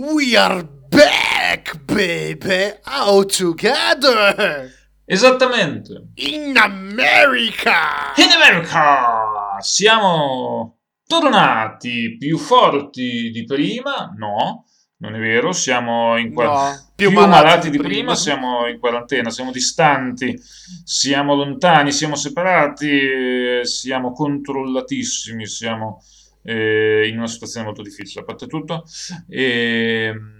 We are back, baby! All together! Esattamente. In America! In America! Siamo tornati più forti di prima? No, non è vero, siamo in qua- No, più, malati, di prima. siamo in quarantena, siamo distanti, siamo lontani, siamo separati, siamo controllatissimi, siamo eh, in una situazione molto difficile, a parte tutto. Ehm,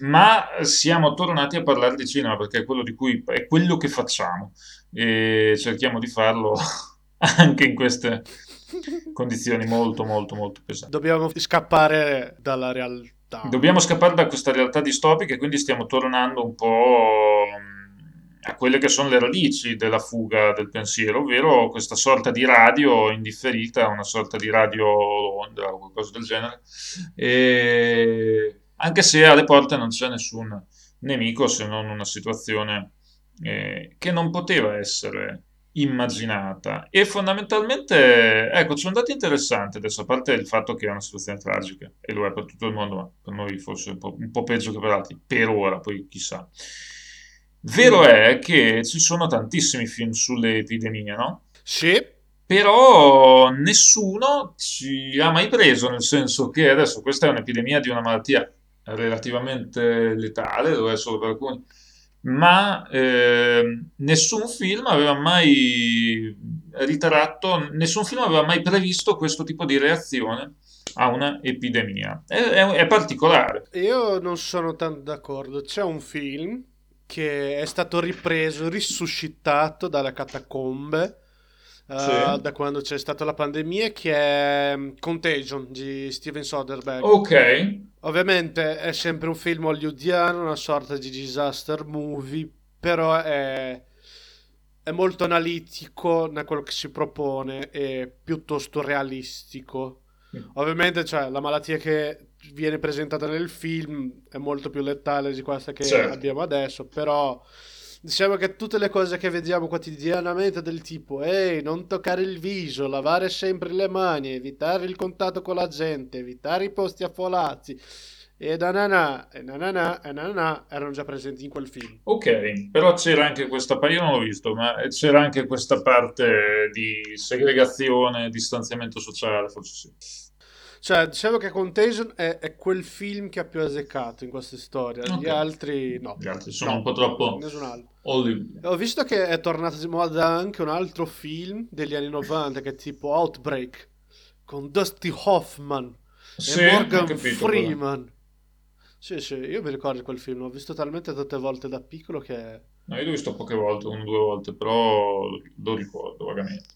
ma siamo tornati a parlare di cinema perché è quello, di cui, è quello che facciamo e cerchiamo di farlo anche in queste condizioni molto molto molto pesanti. Dobbiamo scappare dalla realtà. Dobbiamo scappare da questa realtà distopica e quindi stiamo tornando un po' a quelle che sono le radici della fuga del pensiero, ovvero questa sorta di radio indifferita, una sorta di radio onda o qualcosa del genere. E anche se alle porte non c'è nessun nemico se non una situazione eh, che non poteva essere immaginata. E fondamentalmente, ecco, c'è un dato interessante adesso, a parte il fatto che è una situazione tragica, e lo è per tutto il mondo, ma per noi forse un po', un po' peggio che per altri, per ora, poi chissà. Vero è che ci sono tantissimi film sulle epidemie, no? Sì, Però nessuno ci ha mai preso, nel senso che adesso questa è un'epidemia di una malattia relativamente letale, lo è solo per alcuni, ma ehm, nessun film aveva mai ritratto, nessun film aveva mai previsto questo tipo di reazione a una epidemia. È, è- è particolare. io non sono tanto d'accordo. C'è un film che è stato ripreso, risuscitato dalle catacombe. eh, Sì. da quando c'è stata la pandemia, che è mm, Contagion di Steven Soderbergh. Ok, Ovviamente è sempre un film hollywoodiano, una sorta di disaster movie, però è, è molto analitico da quello che si propone e piuttosto realistico. Ovviamente, cioè, la malattia che viene presentata nel film è molto più letale di questa che Certo. abbiamo adesso, però diciamo che tutte le cose che vediamo quotidianamente del tipo, ehi, non toccare il viso, lavare sempre le mani, evitare il contatto con la gente, evitare i posti affollati, e nanana, e nanana, e nanana, erano già presenti in quel film. ok, però c'era anche questa parte, io non l'ho visto, ma c'era anche questa parte di segregazione, distanziamento sociale, forse sì. Cioè, diciamo che Contagion è, è quel film che ha più azzeccato in questa storia, gli Ok. altri no. Gli altri sono No, un po' troppo Nessun altro. Hollywood. Ho visto che è tornato di moda anche un altro film degli anni 90 che è tipo Outbreak con Dusty Hoffman Sì, e Morgan capito, Freeman. Sì, sì, io mi ricordo quel film, l'ho visto talmente tante volte da piccolo che... No, io l'ho visto poche volte, una o due volte, però lo ricordo vagamente.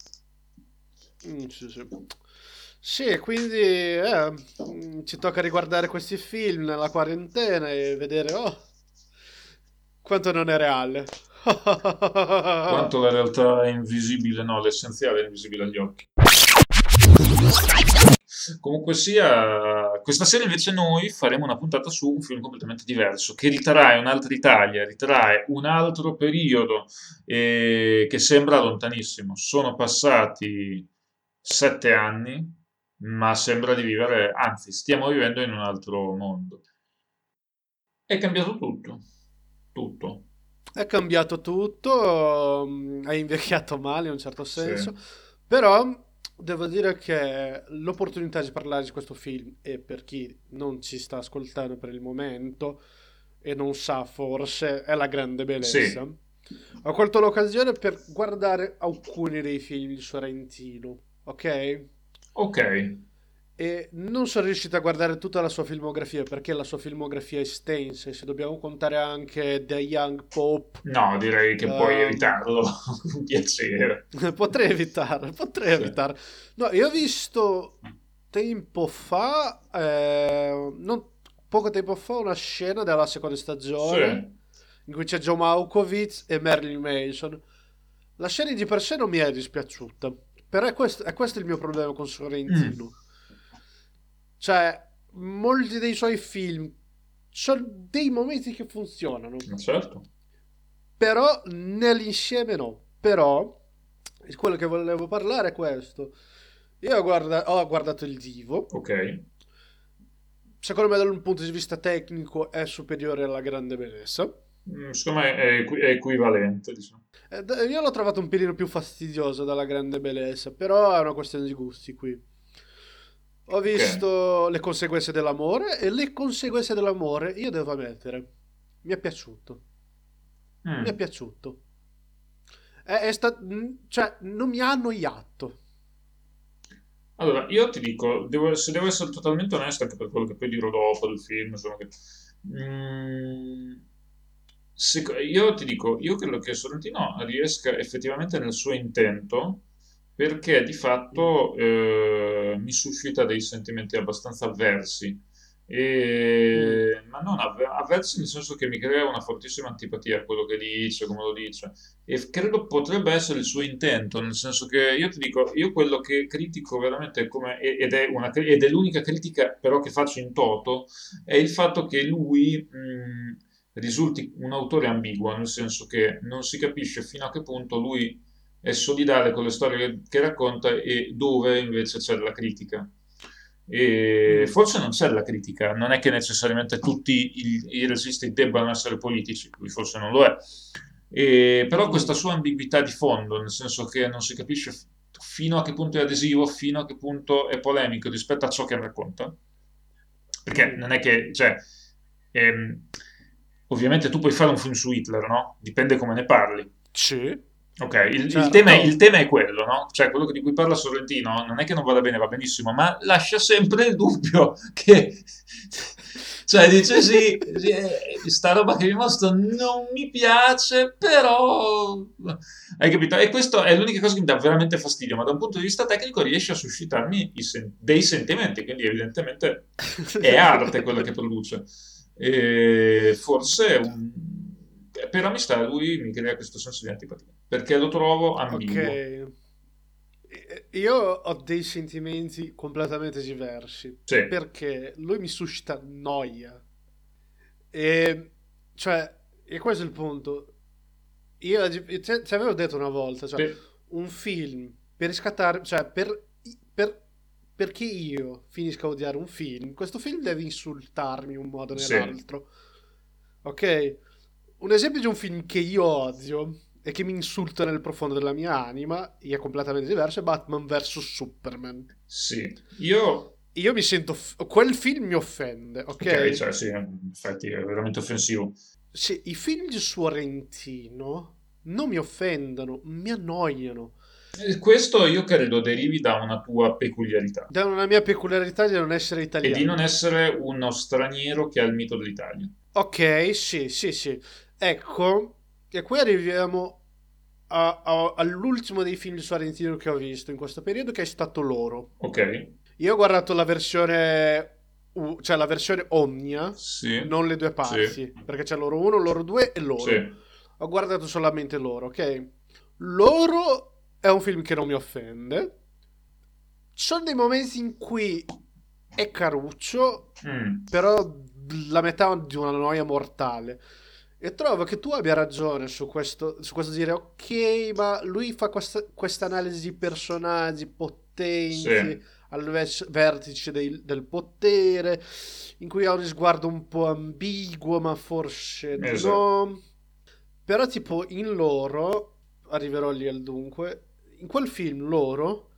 Mm, sì, sì. Sì, quindi eh, mm, ci tocca riguardare questi film nella quarantena e vedere, oh, quanto non è reale. Quanto la realtà è invisibile, no, l'essenziale è invisibile agli occhi. Comunque sia, questa sera invece noi faremo una puntata su un film completamente diverso, che ritrae un'altra Italia, ritrae un altro periodo eh, che sembra lontanissimo. Sono passati sette anni, ma sembra di vivere, anzi, stiamo vivendo in un altro mondo. È cambiato tutto, tutto. È cambiato tutto, mm, è invecchiato male in un certo Sì. senso, però devo dire che l'opportunità di parlare di questo film e per chi non ci sta ascoltando per il momento e non sa forse è la grande bellezza. Ho colto l'occasione per guardare alcuni dei film di Sorrentino, ok? Ok, E non sono riuscito a guardare tutta la sua filmografia perché la sua filmografia è estensa e se dobbiamo contare anche The Young Pope no, direi che puoi Ehm. evitarlo con piacere. Potrei evitare, potrei Sì. evitare. No, io ho visto tempo fa, eh, non- poco tempo fa, una scena della seconda stagione in cui c'è Joe Malkovich e Marilyn Manson. La scena di per sé non mi è dispiaciuta, però è questo, è questo il mio problema con Sorrentino. Mm. Cioè, molti dei suoi film sono dei momenti che funzionano. Ma certo. Però nell'insieme no. Però quello che volevo parlare è questo. Io ho, guarda- ho guardato il Divo, Ok. secondo me dal punto di vista tecnico è superiore alla Grande Bellezza. Mm, secondo me è, è equivalente, diciamo. Eh, io l'ho trovato un pelino più fastidioso dalla Grande Bellezza, però è una questione di gusti qui. Ho visto okay. le conseguenze dell'amore e le conseguenze dell'amore, io devo ammettere, mi è piaciuto. Mm. Mi è piaciuto. È, è sta- cioè, non mi ha annoiato. Allora, io ti dico, devo, se devo essere totalmente onesto, anche per quello che poi dirò dopo del film, insomma, che, mm, io ti dico, io credo che Sorrentino riesca effettivamente nel suo intento, perché di fatto eh, mi suscita dei sentimenti abbastanza avversi e, mm. ma non avver- avversi nel senso che mi crea una fortissima antipatia a quello che dice, come lo dice. E credo potrebbe essere il suo intento, nel senso che io ti dico, io quello che critico veramente come, ed, è una, ed è l'unica critica però che faccio in toto, è il fatto che lui mh, risulti un autore ambiguo, nel senso che non si capisce fino a che punto lui è solidale con le storie che racconta e dove invece c'è la critica. E mm. forse non c'è la critica, non è che necessariamente tutti i, i registi debbano essere politici, lui forse non lo è, e, però questa sua ambiguità di fondo, nel senso che non si capisce fino a che punto è adesivo, fino a che punto è polemico rispetto a ciò che racconta, perché non è che, cioè, ehm, ovviamente tu puoi fare un film su Hitler, no? Dipende come ne parli. Sì. Ok, il, certo. il, tema è, il, tema è, quello, no? Cioè, quello di cui parla Sorrentino non è che non vada bene, va benissimo, ma lascia sempre il dubbio che... cioè, dice sì, sì, sta roba che vi mostro non mi piace, però... Hai capito? E questo è l'unica cosa che mi dà veramente fastidio, ma da un punto di vista tecnico riesce a suscitarmi sen- dei sentimenti, quindi evidentemente è arte quello che produce. E forse un per amistà lui mi crea questo senso di antipatia perché lo trovo ambiguo. Ok. Io ho dei sentimenti completamente diversi sì. perché lui mi suscita noia e cioè e questo è il punto io ti avevo detto una volta cioè, per... un film per riscattare cioè per, per perché io finisco a odiare un film questo film deve insultarmi in un modo o nell'altro sì. ok un esempio di un film che io odio e che mi insulta nel profondo della mia anima, e è completamente diverso, è Batman vs Superman. Sì, io... Io mi sento... Quel film mi offende, ok? Ok, cioè sì, infatti è veramente offensivo. Sì, i film di Sorrentino non mi offendono, mi annoiano. Eh, questo io credo derivi da una tua peculiarità. Da una mia peculiarità di non essere italiano. E di non essere uno straniero che ha il mito dell'Italia. Ok, sì, sì, sì. Ecco, e qui arriviamo a, a, all'ultimo dei film di Sorrentino che ho visto in questo periodo, che è stato Loro. Ok. Io ho guardato la versione, cioè la versione Omnia, sì. non le due parti, sì. perché c'è Loro 1, Loro 2 e Loro. Sì. Ho guardato solamente Loro, ok? Loro è un film che non mi offende. Ci sono dei momenti in cui è caruccio, mm. però la metà di una noia mortale. E trovo che tu abbia ragione su questo, su questo dire, ok, ma lui fa questa analisi di personaggi potenti sì. al vertice dei, del potere, in cui ha uno sguardo un po' ambiguo, ma forse esatto. no. Però tipo in loro, arriverò lì al dunque, in quel film loro,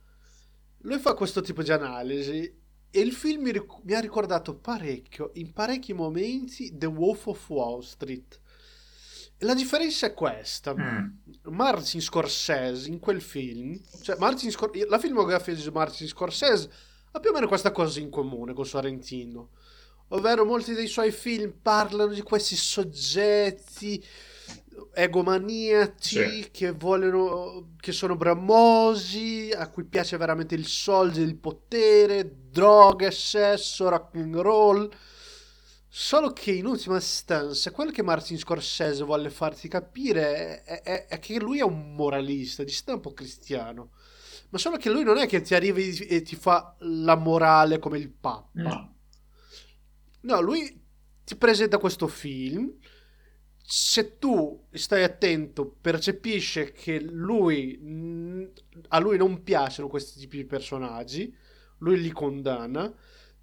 lui fa questo tipo di analisi e il film mi, ric- mi ha ricordato parecchio, in parecchi momenti, The Wolf of Wall Street la differenza è questa. Mm. Martin Scorsese in quel film, cioè Martin Scor- la filmografia di Martin Scorsese ha più o meno questa cosa in comune con Sorrentino. Ovvero molti dei suoi film parlano di questi soggetti egomaniaci sì. che vogliono che sono bramosi, a cui piace veramente il soldo, il potere, droghe, sesso, rock and roll Solo che in ultima istanza, quello che Martin Scorsese vuole farti capire è, è, è, che lui è un moralista di stampo cristiano. Ma solo che lui non è che ti arriva e ti fa la morale come il Papa. No. No, lui ti presenta questo film. Se tu stai attento, percepisce che lui a lui non piacciono questi tipi di personaggi, lui li condanna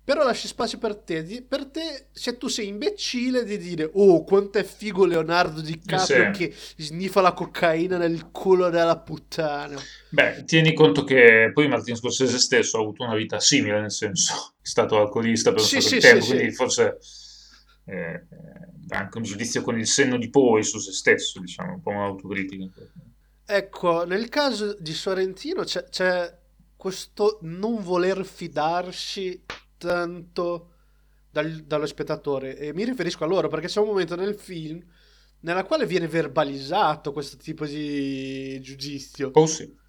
però lasci spazio per te. Per te, se tu sei imbecille, di dire: Oh, quanto è figo Leonardo DiCaprio sì. che sniffa la cocaina nel culo della puttana. Beh, tieni conto che poi Martin Scorsese stesso ha avuto una vita simile, nel senso, è stato alcolista per un sì, sì, tempo, sì, quindi forse eh, anche un giudizio con il senno di poi su se stesso, diciamo, un po' un'autocritica. Ecco, nel caso di Sorrentino c'è, c'è questo non voler fidarsi tanto dal, dallo spettatore e mi riferisco a loro perché c'è un momento nel film nella quale viene verbalizzato questo tipo di giudizio. Oh sì.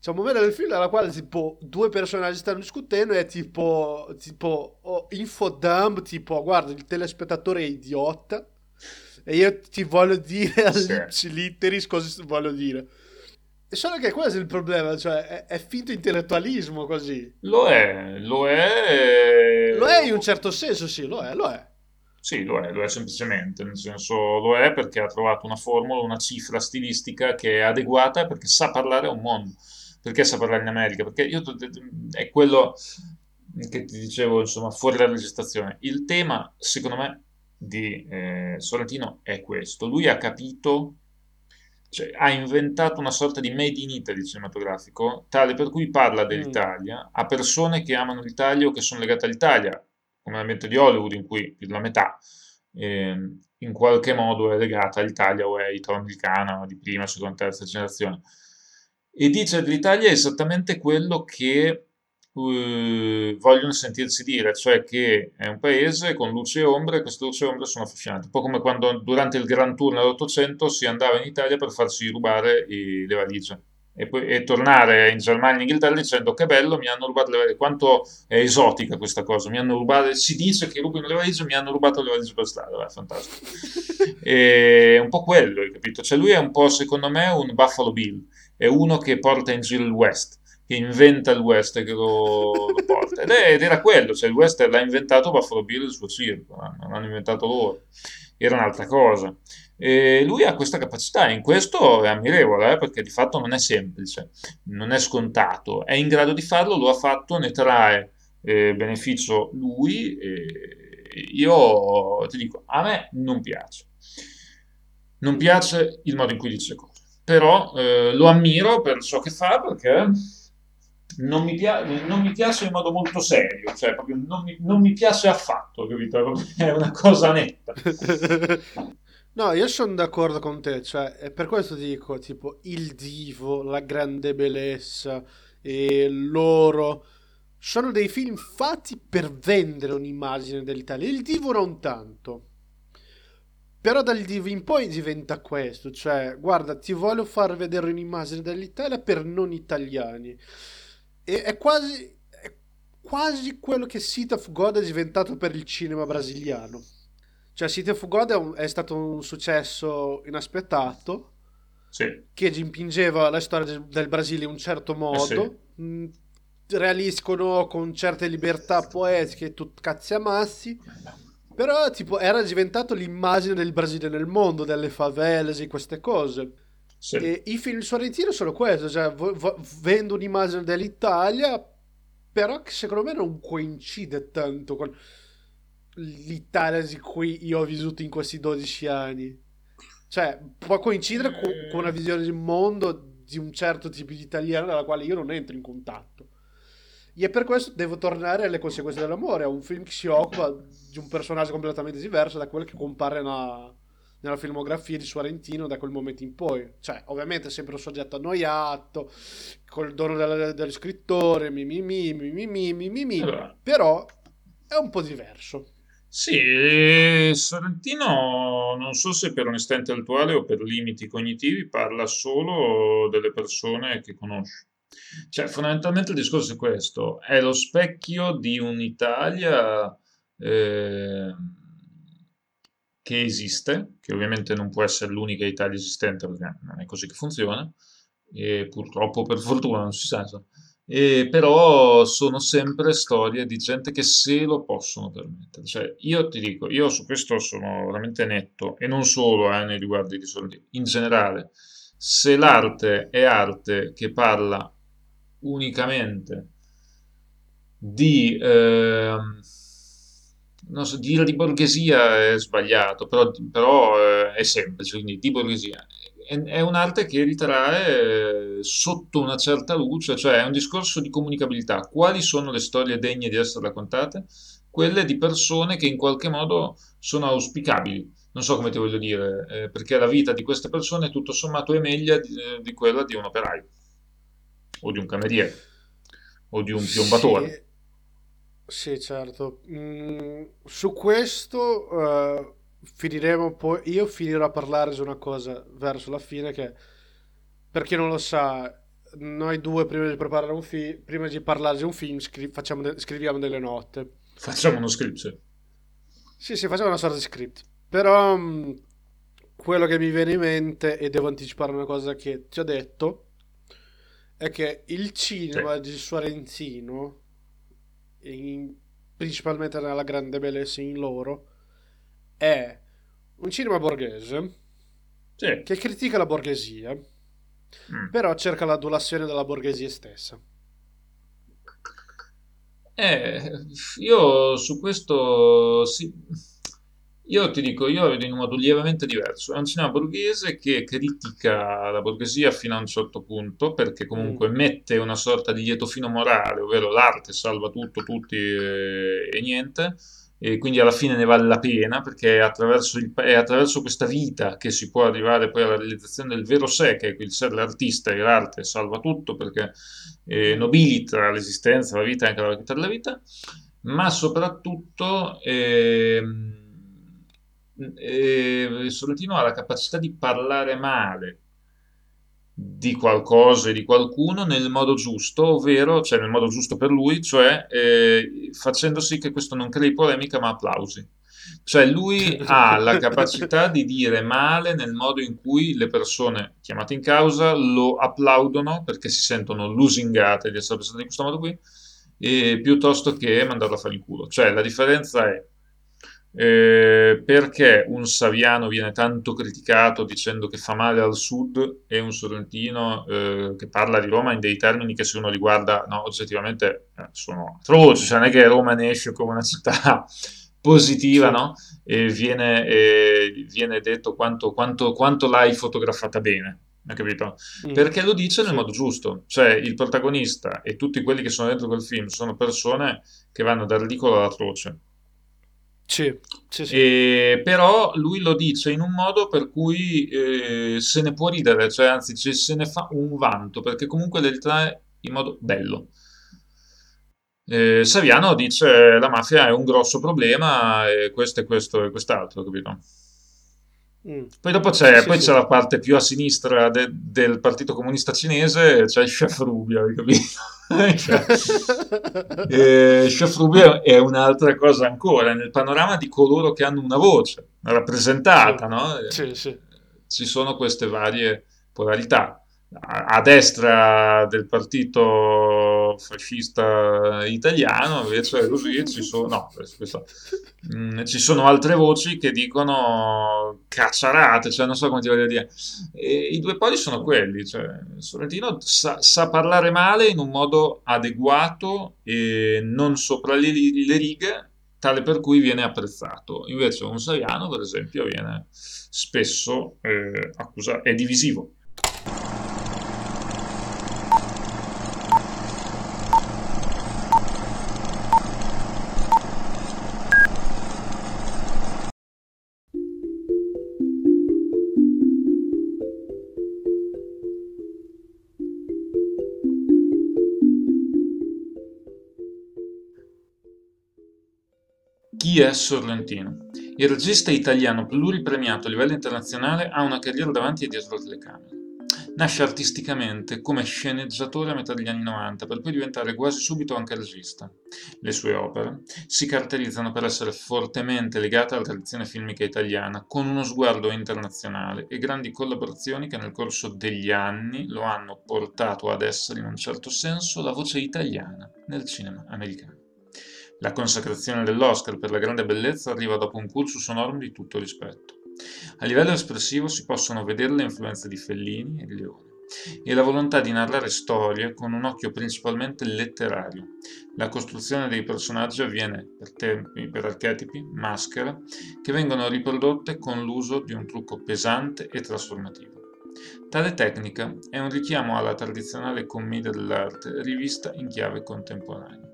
C'è un momento nel film nella quale tipo due personaggi stanno discutendo e è tipo, tipo oh, infodump, tipo guarda il telespettatore è idiota e io ti voglio dire all'ipsi litteris cosa voglio dire. E solo che questo è il problema, cioè è, è, finto intellettualismo così. Lo è, lo è. Lo è in un certo senso, sì, lo è, lo è. Sì, lo è, lo è semplicemente, nel senso lo è perché ha trovato una formula, una cifra stilistica che è adeguata perché sa parlare a un mondo. Perché sa parlare in America? Perché io è quello che ti dicevo, insomma, fuori dalla registrazione. Il tema, secondo me, di eh, Sorrentino è questo. Lui ha capito cioè, ha inventato una sorta di made in Italy cinematografico, tale per cui parla mm. dell'Italia a persone che amano l'Italia o che sono legate all'Italia, come l'ambiente di Hollywood, in cui la metà eh, in qualche modo è legata all'Italia o è italo-americana di prima, seconda, terza generazione. E dice dell'Italia esattamente quello che uh, vogliono sentirsi dire, cioè che è un paese con luce e ombre e queste luci e ombre sono affascinanti. Un po' come quando durante il Grand Tour nell'Ottocento si andava in Italia per farsi rubare i, le valigie. E, poi, e tornare in Germania e in Inghilterra dicendo che bello, mi hanno rubato le valigie, quanto è esotica questa cosa, mi hanno rubato, si dice che rubino le valigie, mi hanno rubato le valigie per strada, è fantastico. è un po' quello, hai capito? Cioè lui è un po', secondo me, un Buffalo Bill, è uno che porta in giro il West che inventa il western che lo, lo porta. Ed, è, ed, era quello, cioè il western l'ha inventato Buffalo Bill e il suo circo non l'hanno inventato loro. Era un'altra cosa. E lui ha questa capacità in questo è ammirevole eh, perché di fatto non è semplice non è scontato. È in grado di farlo, lo ha fatto ne trae eh, beneficio lui io ti dico a me non piace. Non piace il modo in cui dice cose però eh, lo ammiro per ciò che fa perché non mi, pia- non mi, piace in modo molto serio, cioè proprio non mi, non mi piace affatto, capito? È una cosa netta. No, io sono d'accordo con te, cioè, per questo dico, tipo, il divo, la grande bellezza e loro sono dei film fatti per vendere un'immagine dell'Italia. Il divo non tanto. Però dal divo in poi diventa questo, cioè, guarda, ti voglio far vedere un'immagine dell'Italia per non italiani. E è quasi, è quasi quello che City of God è diventato per il cinema brasiliano. Cioè, City of God è, un, è stato un successo inaspettato. Sì. Che impingeva la storia del, Brasile in un certo modo. Eh sì. Mm, realiscono con certe libertà poetiche, tut cazzi amassi. Però, tipo, era diventato l'immagine del Brasile nel mondo, delle favelle e queste cose. Sì. E I film sorrentini sono questo, cioè v- v- vendo un'immagine dell'Italia, però che secondo me non coincide tanto con l'Italia di cui io ho vissuto in questi 12 anni. Cioè, può coincidere con, con una visione del mondo di un certo tipo di italiano dalla quale io non entro in contatto. E per questo devo tornare alle conseguenze dell'amore, a un film che si occupa di un personaggio completamente diverso da quello che compare nella, nella filmografia di Sorrentino da quel momento in poi. Cioè, ovviamente sempre un soggetto annoiato, col dono del, dello scrittore, mi mi mi mi mi mi mi mi, mi allora. però è un po' diverso. Sì, Sorrentino non so se per onestà intellettuale o per limiti cognitivi parla solo delle persone che conosce. Cioè, fondamentalmente il discorso è questo, è lo specchio di un'Italia eh, che esiste, che ovviamente non può essere l'unica Italia esistente perché non è così che funziona, e purtroppo per fortuna non si sa, e però sono sempre storie di gente che se lo possono permettere. Cioè, io ti dico, io su questo sono veramente netto, e non solo eh, nei riguardi di soldi, in generale, se l'arte è arte che parla unicamente di... Eh, non so, dire di borghesia è sbagliato, però, però eh, è semplice, quindi di borghesia. È, un'arte che ritrae eh, sotto una certa luce, cioè è un discorso di comunicabilità. Quali sono le storie degne di essere raccontate? Quelle di persone che in qualche modo sono auspicabili. Non so come ti voglio dire, eh, perché la vita di queste persone tutto sommato è meglio di, eh, di quella di un operaio, o di un cameriere, o di un piombatore. Sì, sì, certo. Mm, su questo eh, finiremo poi. Io finirò a parlare su una cosa verso la fine che, per chi non lo sa, noi due prima di preparare un film, prima di parlare di un film, scri- de- scriviamo delle note. Facciamo uno script, sì. Sì, sì, facciamo una sorta di script. Però mm, quello che mi viene in mente, e devo anticipare una cosa che ti ho detto, è che il Sì, cinema di Sorrentino, in- principalmente nella grande bellezza in loro, è un cinema borghese sì. che critica la borghesia, Mm. però cerca l'adulazione della borghesia stessa. Eh, io su questo sì. Io ti dico, io la vedo in un modo lievemente diverso. È un cinema borghese che critica la borghesia fino a un certo punto, perché Mm, comunque mette una sorta di lieto fine morale, ovvero l'arte salva tutto, tutti e, e niente, e quindi alla fine ne vale la pena, perché è attraverso, il- è attraverso questa vita che si può arrivare poi alla realizzazione del vero sé, che è il sé dell'artista, e l'arte salva tutto, perché eh, mm, nobilita l'esistenza, la vita e anche la qualità della vita, ma soprattutto ehm, eh, Sorrentino ha la capacità di parlare male di qualcosa e di qualcuno nel modo giusto, ovvero, cioè nel modo giusto per lui, cioè eh, facendo sì che questo non crei polemica ma applausi. Cioè lui ha la capacità di dire male nel modo in cui le persone chiamate in causa lo applaudono perché si sentono lusingate di essere pensate in questo modo qui, e piuttosto che mandarlo a fare in culo. Cioè la differenza è eh, perché un Saviano viene tanto criticato dicendo che fa male al sud e un Sorrentino eh, che parla di Roma in dei termini che se uno li guarda, no, oggettivamente eh, sono atroci, cioè non è che Roma ne esce come una città positiva, no? E viene, viene detto quanto, quanto, quanto l'hai fotografata bene. Capito? Mm, Perché lo dice nel modo giusto, cioè il protagonista e tutti quelli che sono dentro quel film sono persone che vanno dal ridicolo all'atroce. Sì, sì, sì. E, però lui lo dice in un modo per cui eh, se ne può ridere, cioè anzi ci- se ne fa un vanto, perché comunque le ritrae in modo bello. Eh, Saviano dice la mafia è un grosso problema e questo e questo e quest'altro, capito? Mm. Poi dopo Sì, c'è sì, poi c'è sì. la parte più a sinistra de- del Partito Comunista Cinese, c'è il chef Rubio, hai capito? Cioè, eh, chef Rubio è un'altra cosa ancora, nel panorama di coloro che hanno una voce Sì, rappresentata, no? Sì, sì. Ci sono queste varie polarità. A, destra del partito fascista italiano, invece così ci sono, no, questo- Mm, ci sono altre voci che dicono cacciarate, cioè non so come ti voglio dire. E I due poli sono quelli, cioè Sorrentino sa, sa parlare male in un modo adeguato e non sopra le, le righe, tale per cui viene apprezzato. Invece un Saiano, per esempio, viene spesso eh, accusato, è divisivo. È Sorrentino? Il regista italiano pluripremiato a livello internazionale ha una carriera davanti e dietro la telecamera. Nasce artisticamente come sceneggiatore a metà degli anni 90, per poi diventare quasi subito anche regista. Le sue opere si caratterizzano per essere fortemente legate alla tradizione filmica italiana, con uno sguardo internazionale e grandi collaborazioni che nel corso degli anni lo hanno portato ad essere in un certo senso la voce italiana nel cinema americano. La consacrazione dell'Oscar per la grande bellezza arriva dopo un cursus honorum di tutto rispetto. A livello espressivo si possono vedere le influenze di Fellini e Leone. e la volontà di narrare storie con un occhio principalmente letterario. La costruzione dei personaggi avviene per tempi, per archetipi, maschere, che vengono riprodotte con l'uso di un trucco pesante e trasformativo. Tale tecnica è un richiamo alla tradizionale commedia dell'arte rivista in chiave contemporanea.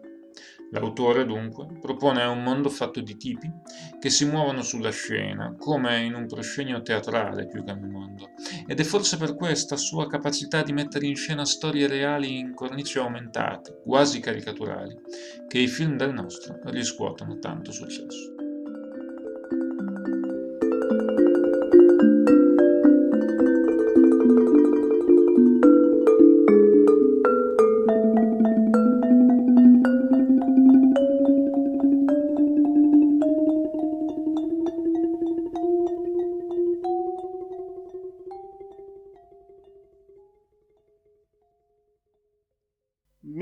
L'autore, dunque, propone un mondo fatto di tipi che si muovono sulla scena, come in un proscenio teatrale più che nel mondo, ed è forse per questa sua capacità di mettere in scena storie reali in cornici aumentate, quasi caricaturali, che i film del nostro riscuotono tanto successo.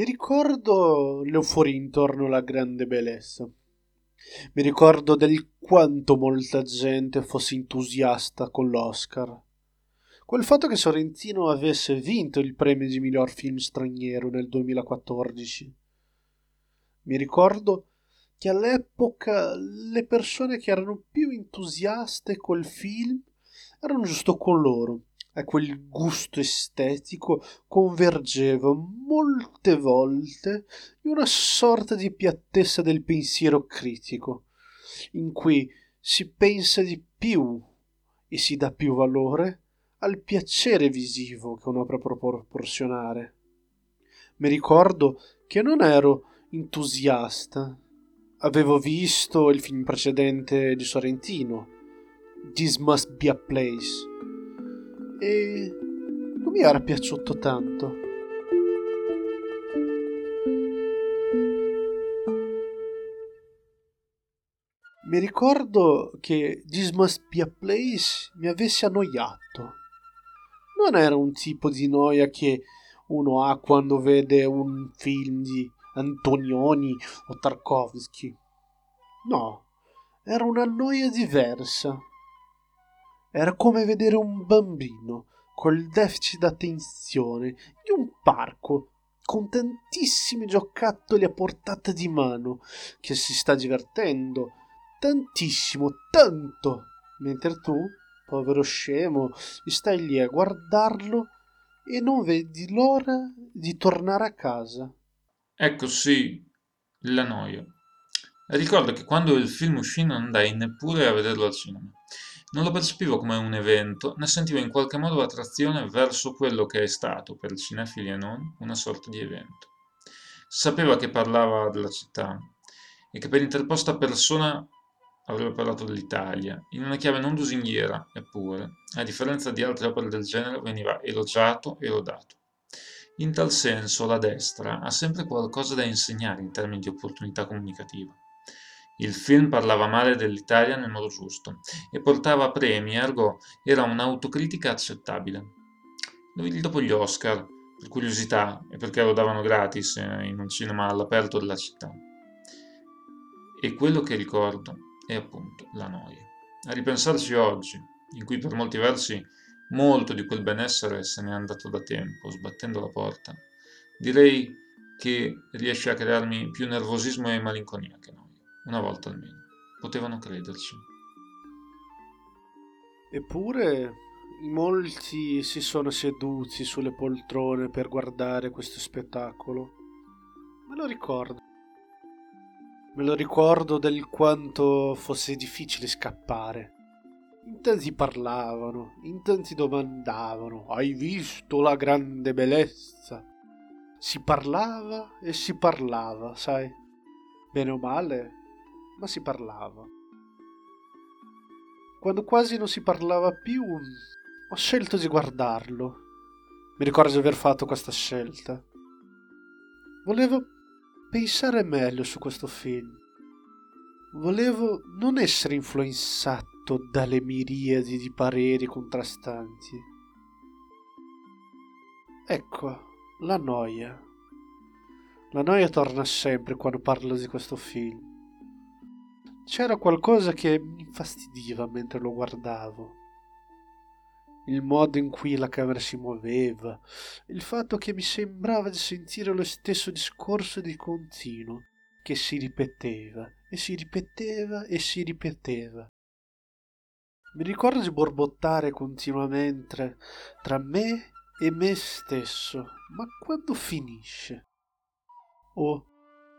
Mi ricordo l'euforia intorno alla grande bellezza. Mi ricordo del quanto molta gente fosse entusiasta con l'Oscar. Quel fatto che Sorrentino avesse vinto il premio di miglior film straniero nel 2014. Mi ricordo che all'epoca le persone che erano più entusiaste col film erano giusto con loro a quel gusto estetico convergeva molte volte in una sorta di piattezza del pensiero critico, in cui si pensa di più e si dà più valore al piacere visivo che un'opera può proporzionare. Mi ricordo che non ero entusiasta. Avevo visto il film precedente di Sorrentino, This Must Be a Place, e non mi era piaciuto tanto. Mi ricordo che This Must Be a Place mi avesse annoiato. Non era un tipo di noia che uno ha quando vede un film di Antonioni o Tarkovsky. No, era una noia diversa era come vedere un bambino col deficit d'attenzione in un parco con tantissimi giocattoli a portata di mano che si sta divertendo tantissimo, tanto, mentre tu, povero scemo, stai lì a guardarlo e non vedi l'ora di tornare a casa. Ecco sì, la noia. Ricordo che quando il film uscì non andai neppure a vederlo al cinema. Non lo percepivo come un evento, ne sentivo in qualche modo l'attrazione verso quello che è stato, per i cinefili e non, una sorta di evento. Sapeva che parlava della città e che per interposta persona avrebbe parlato dell'Italia, in una chiave non lusinghiera, eppure, a differenza di altre opere del genere, veniva elogiato e lodato. In tal senso la destra ha sempre qualcosa da insegnare in termini di opportunità comunicativa. Il film parlava male dell'Italia nel modo giusto e portava premi, ergo era un'autocritica accettabile. Lo vidi dopo gli Oscar, per curiosità e perché lo davano gratis eh, in un cinema all'aperto della città. E quello che ricordo è appunto la noia. A ripensarci oggi, in cui per molti versi molto di quel benessere se n'è andato da tempo, sbattendo la porta, direi che riesce a crearmi più nervosismo e malinconia che no una volta almeno. Potevano crederci. Eppure molti si sono seduti sulle poltrone per guardare questo spettacolo. Me lo ricordo. Me lo ricordo del quanto fosse difficile scappare. In tanti parlavano, in tanti domandavano: Hai visto la grande bellezza? Si parlava e si parlava, sai. Bene o male, ma si parlava. Quando quasi non si parlava più, ho scelto di guardarlo. Mi ricordo di aver fatto questa scelta. Volevo pensare meglio su questo film. Volevo non essere influenzato dalle miriadi di pareri contrastanti. Ecco, la noia. La noia torna sempre quando parlo di questo film. C'era qualcosa che mi infastidiva mentre lo guardavo. il modo in cui la camera si muoveva, il fatto che mi sembrava di sentire lo stesso discorso di continuo, che si ripeteva e si ripeteva e si ripeteva. Mi ricordo di borbottare continuamente tra me e me stesso, ma quando finisce? Oh,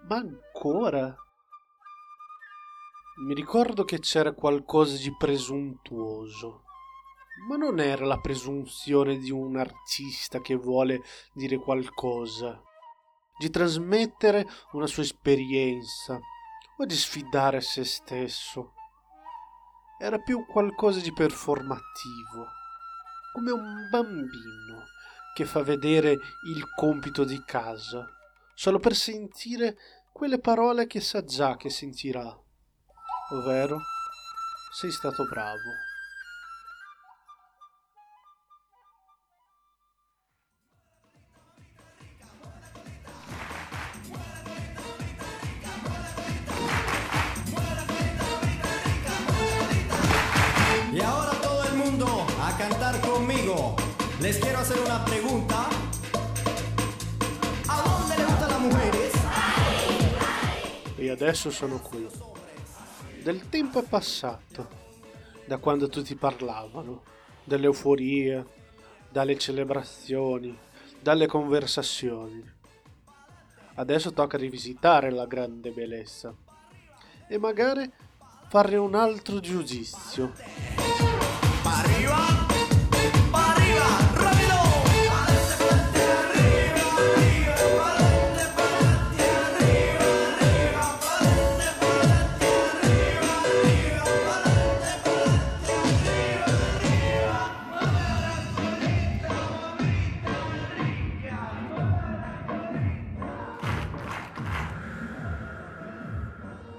ma ancora? Mi ricordo che c'era qualcosa di presuntuoso, ma non era la presunzione di un artista che vuole dire qualcosa, di trasmettere una sua esperienza o di sfidare se stesso. Era più qualcosa di performativo, come un bambino che fa vedere il compito di casa, solo per sentire quelle parole che sa già che sentirà, ovvero sei stato bravo. Les quiero hacer una pregunta. ¿A dónde le gustan las mujeres? E adesso sono qui. Del tempo è passato, da quando tutti parlavano, dell'euforia, dalle celebrazioni, dalle conversazioni. Adesso tocca rivisitare la grande bellezza e magari fare un altro giudizio.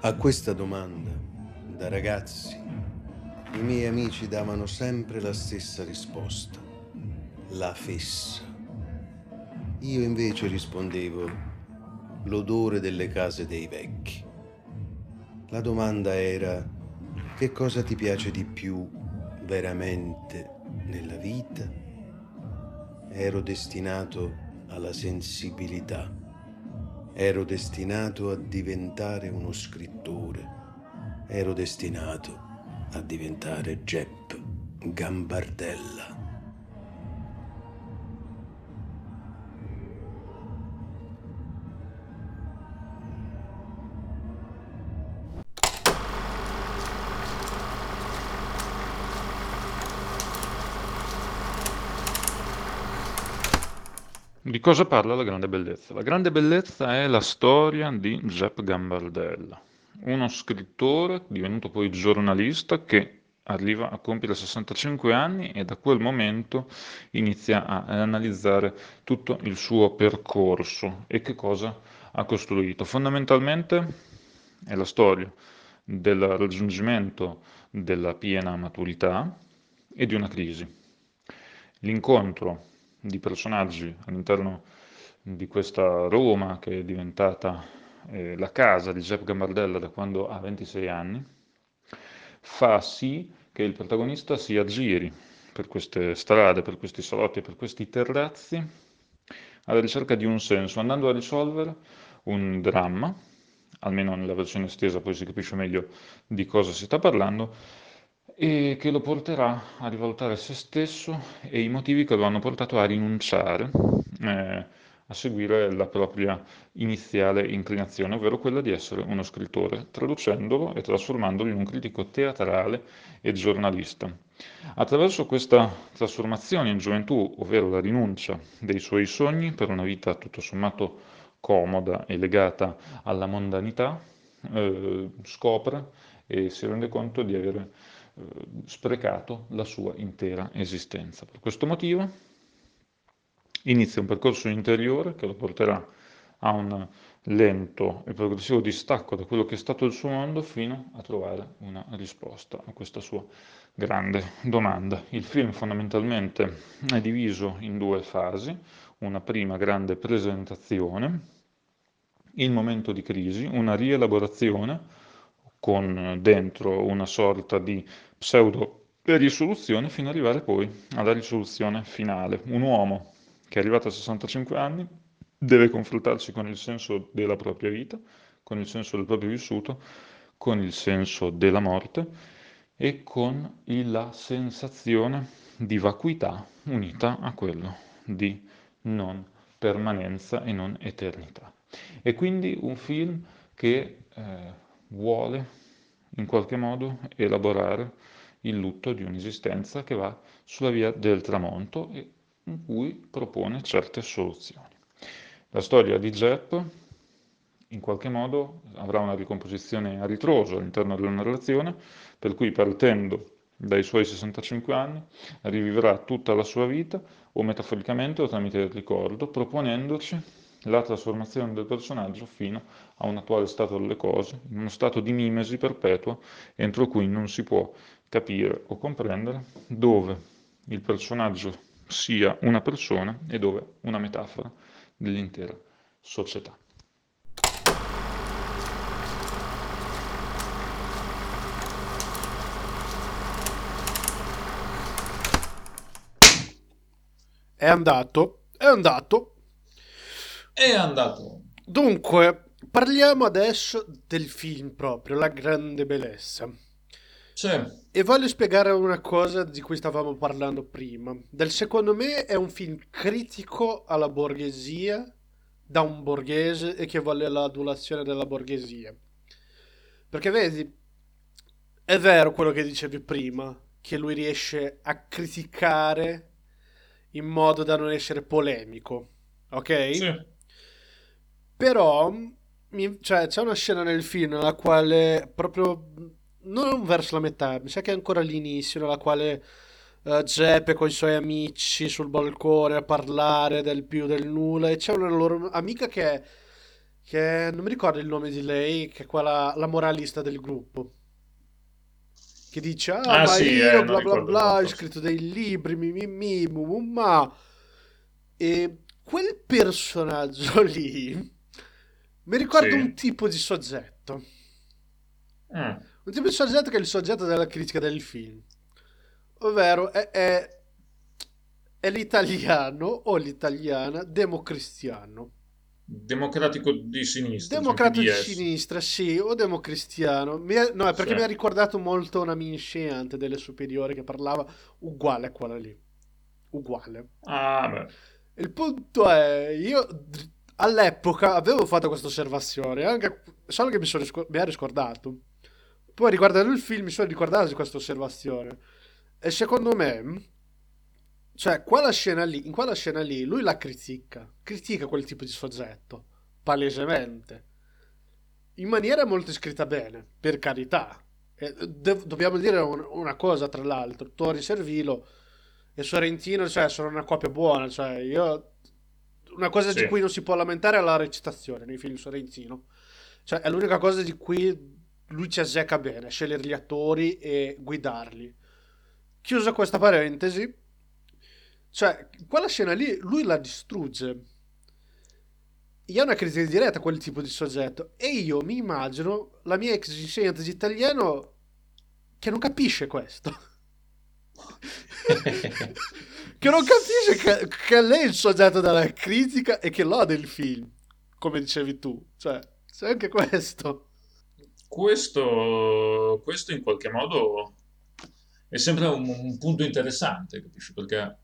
A questa domanda, da ragazzi, i miei amici davano sempre la stessa risposta, la fessa. Io invece rispondevo l'odore delle case dei vecchi. La domanda era che cosa ti piace di più veramente nella vita? Ero destinato alla sensibilità Ero destinato a diventare uno scrittore. Ero destinato a diventare Jepp Gambardella. Di cosa parla la grande bellezza? La grande bellezza è la storia di Jep Gambardella, uno scrittore divenuto poi giornalista che arriva a compiere 65 anni e da quel momento inizia a analizzare tutto il suo percorso e che cosa ha costruito. Fondamentalmente è la storia del raggiungimento della piena maturità e di una crisi. L'incontro di personaggi all'interno di questa Roma che è diventata eh, la casa di Jeff Gambardella da quando ha 26 anni, fa sì che il protagonista si aggiri per queste strade, per questi salotti, per questi terrazzi, alla ricerca di un senso, andando a risolvere un dramma, almeno nella versione estesa poi si capisce meglio di cosa si sta parlando, e che lo porterà a rivalutare se stesso e i motivi che lo hanno portato a rinunciare eh, a seguire la propria iniziale inclinazione, ovvero quella di essere uno scrittore, traducendolo e trasformandolo in un critico teatrale e giornalista. Attraverso questa trasformazione in gioventù, ovvero la rinuncia dei suoi sogni per una vita tutto sommato comoda e legata alla mondanità, eh, scopre e si rende conto di avere sprecato la sua intera esistenza. Per questo motivo inizia un percorso interiore che lo porterà a un lento e progressivo distacco da quello che è stato il suo mondo fino a trovare una risposta a questa sua grande domanda. Il film fondamentalmente è diviso in due fasi, una prima grande presentazione, il momento di crisi, una rielaborazione con dentro una sorta di pseudo risoluzione fino ad arrivare poi alla risoluzione finale. Un uomo che è arrivato a 65 anni deve confrontarsi con il senso della propria vita, con il senso del proprio vissuto, con il senso della morte e con la sensazione di vacuità unita a quello di non permanenza e non eternità. E quindi un film che eh, vuole in qualche modo elaborare il lutto di un'esistenza che va sulla via del tramonto e in cui propone certe soluzioni. La storia di Jepp in qualche modo avrà una ricomposizione a ritroso all'interno della narrazione, per cui partendo dai suoi 65 anni rivivrà tutta la sua vita o metaforicamente o tramite il ricordo, proponendoci la trasformazione del personaggio fino a un attuale stato delle cose, in uno stato di mimesi perpetua entro cui non si può capire o comprendere dove il personaggio sia una persona e dove una metafora dell'intera società. È andato, è andato. È andato. Dunque, parliamo adesso del film proprio, La grande bellezza. Sì. E voglio spiegare una cosa di cui stavamo parlando prima. Del secondo me è un film critico alla borghesia, da un borghese e che vuole l'adulazione della borghesia. Perché vedi, è vero quello che dicevi prima, che lui riesce a criticare in modo da non essere polemico, ok? Sì. Però mi- cioè, c'è una scena nel film nella quale proprio non verso la metà, mi sa che è ancora all'inizio, nella quale eh, Giuseppe con i suoi amici sul balcone a parlare del più del nulla e c'è una loro amica che è, che è- non mi ricordo il nome di lei, che è quella la moralista del gruppo. Che dice, ah, Ah, ma sì, io eh, bla bla bla, ho scritto dei libri, mi mi mi, mu mu ma. E quel personaggio lì mi ricorda Sì. un tipo di soggetto. Mm. Un tipo di soggetto che è il soggetto della critica del film. Ovvero è, è, è l'italiano o l'italiana democristiano. Democratico di sinistra. Democratico di sinistra, sì, o democristiano. Mi è- no, è perché Sì. mi ha ricordato molto una mia insegnante delle superiori che parlava uguale a quella lì. Uguale. Ah, beh. Il punto è, io all'epoca avevo fatto questa osservazione, anche, solo che mi, sono mi ero scordato. Poi riguardando il film mi sono ricordato di questa osservazione. E secondo me, cioè, quella scena lì, in quella scena lì, lui la critica, critica quel tipo di soggetto, palesemente, in maniera molto scritta bene, per carità. Dev- dobbiamo dire un- una cosa, tra l'altro, Tori Servilo e Sorrentino, cioè, sono una coppia buona, cioè, io... Una cosa di Sì. cui non si può lamentare è la recitazione nei film Sorrentino. Cioè, è l'unica cosa di cui lui ci azzecca bene, scegliere gli attori e guidarli. Chiusa questa parentesi, cioè, quella scena lì, lui la distrugge. Io ho una critica diretta a quel tipo di soggetto e io mi immagino la mia ex insegnante di italiano che non capisce questo. che non capisce che, che lei è il soggetto della critica e che lode il film, come dicevi tu. Cioè, c'è anche questo. Questo, questo in qualche modo è sempre un, un punto interessante, capisci? Perché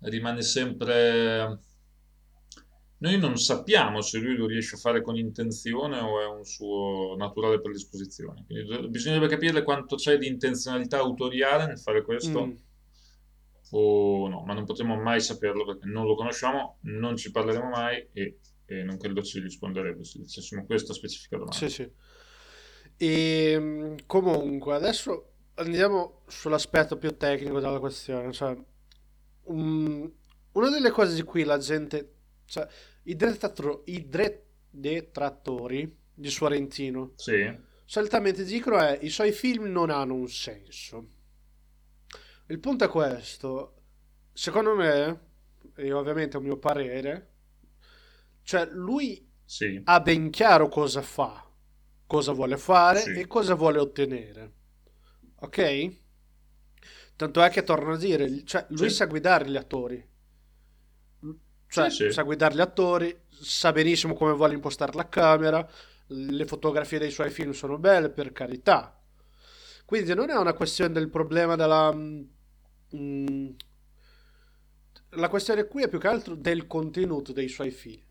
rimane sempre... Noi non sappiamo se lui lo riesce a fare con intenzione o è un suo naturale predisposizione. Quindi bisognerebbe capire quanto c'è di intenzionalità autoriale nel fare questo Mm. o no, ma non potremo mai saperlo perché non lo conosciamo, non ci parleremo mai e, e non credo ci risponderebbe se dicessimo questa specifica domanda. Sì, sì. E mm, comunque, adesso andiamo sull'aspetto più tecnico della questione. Cioè, mm, una delle cose di cui la gente, cioè, i detrattor- i detrattori di Sorrentino Sì, solitamente dicono è i suoi film non hanno un senso. Il punto è questo. Secondo me, e ovviamente è un mio parere, cioè lui sì, ha ben chiaro cosa fa, cosa vuole fare Sì. e cosa vuole ottenere. Ok? Tanto è che torno a dire, cioè, lui Sì. sa guidare gli attori. Cioè, Sì, sa guidare gli attori, sa benissimo come vuole impostare la camera, le fotografie dei suoi film sono belle, per carità. Quindi non è una questione del problema della... mm, la questione qui è più che altro del contenuto dei suoi film.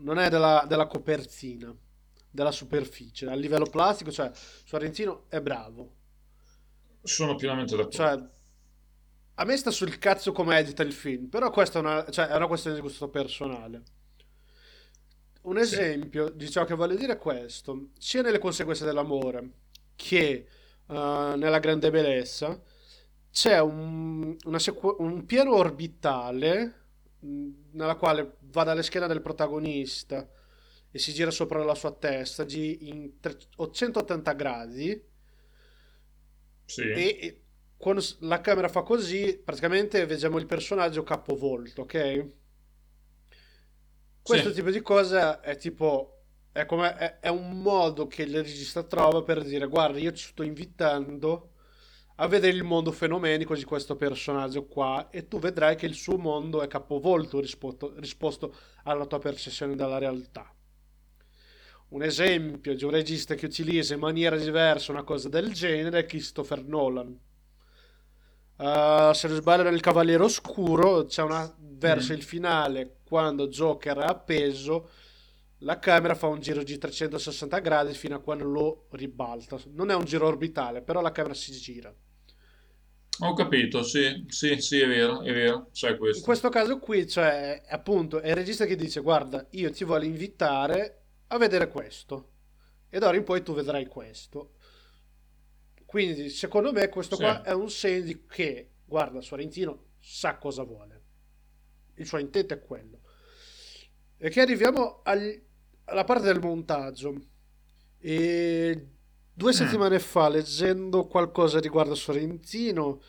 Non è della, della copertina, della superficie. A livello plastico, cioè, Sorrentino è bravo. Sono pienamente d'accordo. Cioè, a me sta sul cazzo come edita il film, però questa è una, cioè, è una questione di gusto personale. Un Sì. esempio di ciò che voglio dire è questo, sia nelle conseguenze dell'amore che eh, nella grande bellezza, c'è un, sequ- un piano orbitale mh, nella quale va dalle schiena del protagonista e si gira sopra la sua testa, in tre- 180 gradi Sì. e, e quando la camera fa così, praticamente vediamo il personaggio capovolto, ok? Questo Sì. tipo di cosa è tipo. È, come, è, è un modo che il regista trova per dire: Guarda, io ci sto invitando a vedere il mondo fenomenico di questo personaggio qua, e tu vedrai che il suo mondo è capovolto risposto, risposto alla tua percezione della realtà. Un esempio di un regista che utilizza in maniera diversa una cosa del genere è Christopher Nolan. Uh, se non sbaglio nel Cavaliere Oscuro c'è una verso Mm. il finale quando Joker è appeso la camera fa un giro di 360 gradi fino a quando lo ribalta non è un giro orbitale però la camera si gira Ho capito, sì, sì, sì, è vero, è vero, in questo. questo caso qui cioè appunto è il regista che dice guarda io ti voglio invitare a vedere questo. E d'ora in poi tu vedrai questo. Quindi secondo me questo Sì. qua è un segno che guarda Sorrentino sa cosa vuole. Il suo intento è quello. E che arriviamo al- alla parte del montaggio. E due Mm. settimane fa leggendo qualcosa riguardo Sorrentino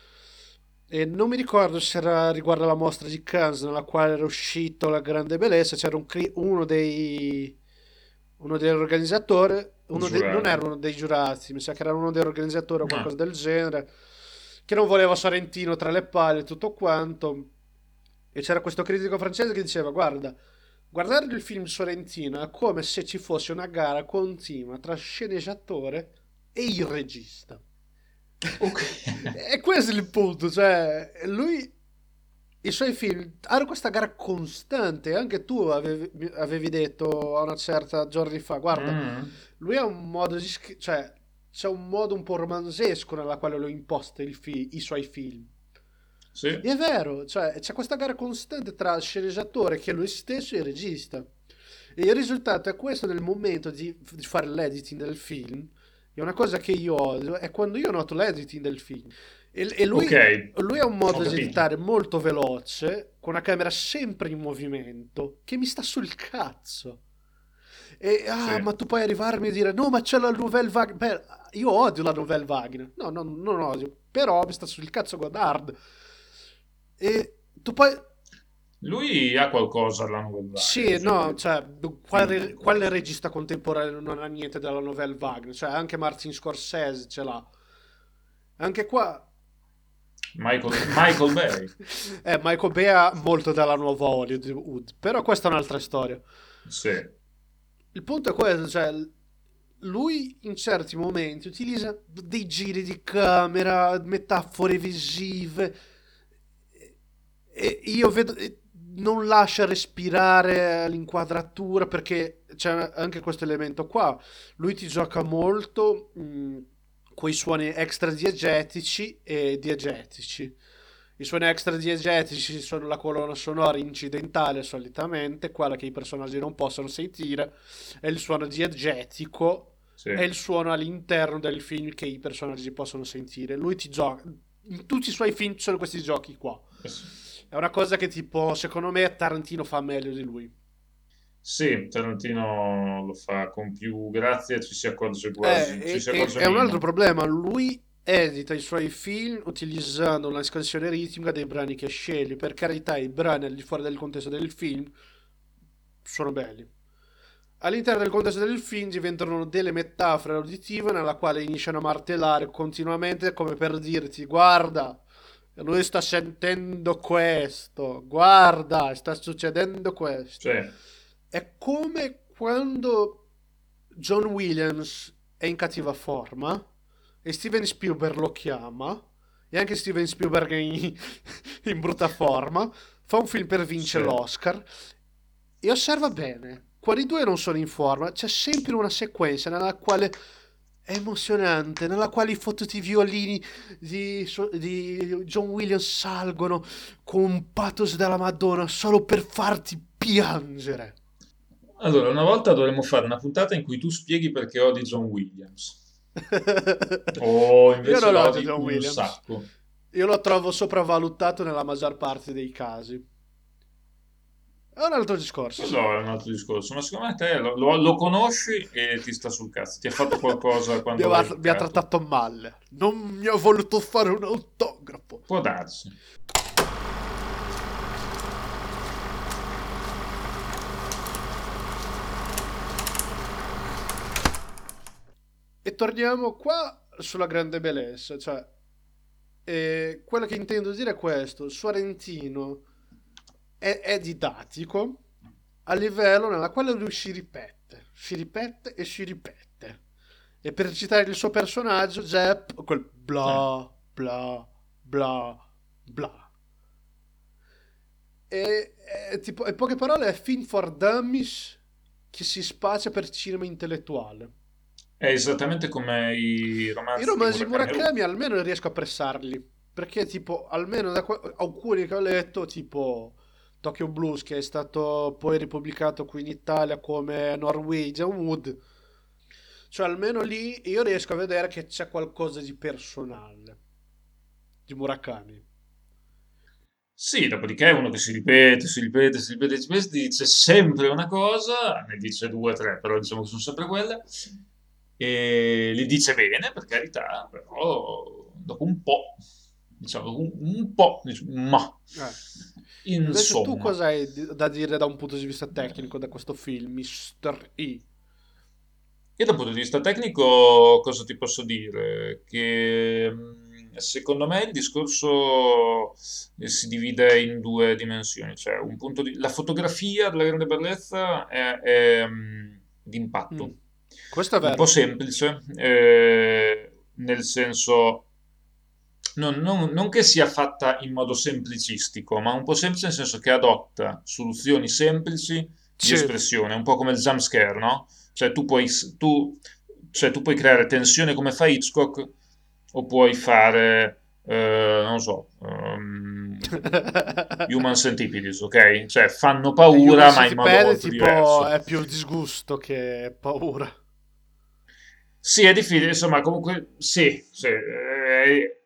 e non mi ricordo se era riguardo alla mostra di Cannes nella quale era uscito La Grande Bellezza c'era un uno dei uno degli organizzatori uno Giurati. non era uno dei giurati mi sa che era uno degli organizzatori o Ah. qualcosa del genere che non voleva Sorrentino tra le palle e tutto quanto e c'era questo critico francese che diceva guarda guardare il film Sorrentino è come se ci fosse una gara continua tra sceneggiatore e il regista Ok. e questo è il punto, cioè lui i suoi film hanno questa gara costante, anche tu avevi, avevi detto a una certa giorni fa, guarda, Mm. lui ha un modo di scri- cioè c'è un modo un po' romanzesco nella quale lui imposta il fi- i suoi film. Sì, E è vero, cioè c'è questa gara costante tra il sceneggiatore che è lui stesso e il regista. E il risultato è questo nel momento di, di fare l'editing del film. È una cosa che io odio, è quando io noto l'editing del film. E, e lui, ok. lui ha un modo di editare molto veloce, con una camera sempre in movimento, che mi sta sul cazzo. E ah, Sì. ma tu puoi arrivarmi a dire: No, ma c'è la Nouvelle Wagner. Beh, io odio la Nouvelle Wagner. No, no, non odio, però mi sta sul cazzo Godard. E tu poi. Lui ha qualcosa alla Nouvelle Sì, Vague, no, cioè, quale, quale regista contemporaneo non ha niente della Nouvelle Wagner? Cioè, anche Martin Scorsese ce l'ha. Anche qua. Michael, Michael Bay. Eh, Michael Bay ha molto dalla nuova Hollywood, però questa è un'altra storia. Sì. Il punto è questo, cioè, lui in certi momenti utilizza dei giri di camera, metafore visive, e io vedo, non lascia respirare l'inquadratura perché c'è anche questo elemento qua. Lui ti gioca molto mh, quei suoni extra diegetici e diegetici. I suoni extra diegetici sono la colonna sonora incidentale solitamente, quella che i personaggi non possono sentire, e il suono diegetico Sì. è il suono all'interno del film che i personaggi possono sentire. Lui ti gioca. In tutti i suoi film ci sono questi giochi qua. È una cosa che, tipo, secondo me Tarantino fa meglio di lui. Sì, Tarantino lo fa con più grazia ci si accorge quasi. Eh, si accorge è un meno. altro problema. Lui edita i suoi film utilizzando una scansione ritmica dei brani che sceglie. Per carità, i brani al di fuori del contesto del film sono belli. All'interno del contesto del film diventano delle metafore auditive nella quale iniziano a martellare continuamente come per dirti guarda, lui sta sentendo questo, guarda, sta succedendo questo. Cioè, È come quando John Williams è in cattiva forma e Steven Spielberg lo chiama e anche Steven Spielberg è in, in brutta forma, fa un film per vincere Sì. l'Oscar e osserva bene, quando i due non sono in forma c'è sempre una sequenza nella quale è emozionante, nella quale i fottuti violini di, di John Williams salgono con un pathos della Madonna solo per farti piangere. Allora, una volta dovremmo fare una puntata in cui tu spieghi perché odi John Williams. O invece Io non lo odio odi John un Williams. sacco. Io lo trovo sopravvalutato nella maggior parte dei casi. È un altro discorso. Quello è un altro discorso, ma secondo me te lo, lo- lo conosci e ti sta sul cazzo. Ti ha fatto qualcosa quando Mi ha, mi ha trattato male. Non mi ha voluto fare un autografo. Può darsi. E torniamo qua sulla grande bellezza. Cioè, eh, quello che intendo dire è questo: Sorrentino è, è didattico a livello nella quale lui si ripete, si ripete e si ripete. E per citare il suo personaggio, Jep, quel bla bla bla bla. E, e, tipo, in poche parole è film for dummies che si spaccia per cinema intellettuale. È esattamente come i romanzi I romanzi di Murakami. Murakami almeno riesco a apprezzarli. Perché, tipo, almeno da alcuni che ho letto, tipo Tokyo Blues, che è stato poi ripubblicato qui in Italia come Norwegian Wood. Cioè, almeno lì io riesco a vedere che c'è qualcosa di personale di Murakami. Sì, dopodiché è uno che si ripete, si ripete, si ripete, si ripete, dice sempre una cosa, ne dice due o tre, però diciamo che sono sempre quelle, e li dice bene, per carità, però dopo un po', diciamo, un, un po', dice, ma, Eh. Invece tu cosa hai da dire da un punto di vista tecnico da questo film, Mr. E? Io dal punto di vista tecnico cosa ti posso dire? Che mh, secondo me il discorso eh, si divide in due dimensioni, cioè un punto di... la fotografia della grande bellezza è, è, d'impatto, Mm. Questo è un vero. po' semplice, eh, nel senso non, non- non che sia fatta in modo semplicistico, ma un po' semplice nel senso che adotta soluzioni semplici di Sì. espressione, un po' come il jump scare, no? Cioè tu puoi, tu, cioè, tu puoi creare tensione come fa Hitchcock o puoi fare, eh, non so, ehm, Human Centipedes, ok? Cioè fanno paura ma in modo molto tipo, diverso. è più disgusto che paura. Sì, è difficile, insomma, comunque sì, sì, eh,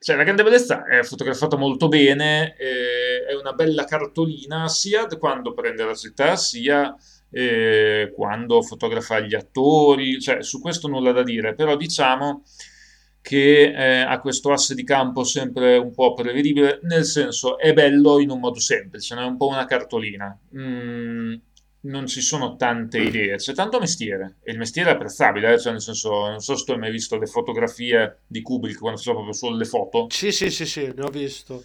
cioè, la grande bellezza è fotografato molto bene, eh, è una bella cartolina sia quando prende la città, sia eh, quando fotografa gli attori, cioè su questo nulla da dire, però diciamo che eh, ha questo asse di campo sempre un po' prevedibile, nel senso è bello in un modo semplice, è un po' una cartolina. Mm, non ci sono tante idee, c'è tanto mestiere e il mestiere è apprezzabile, eh, cioè nel senso, non so se tu hai mai visto le fotografie di Kubrick quando faceva proprio solo le foto, Sì, sì, sì, sì, ne ho visto.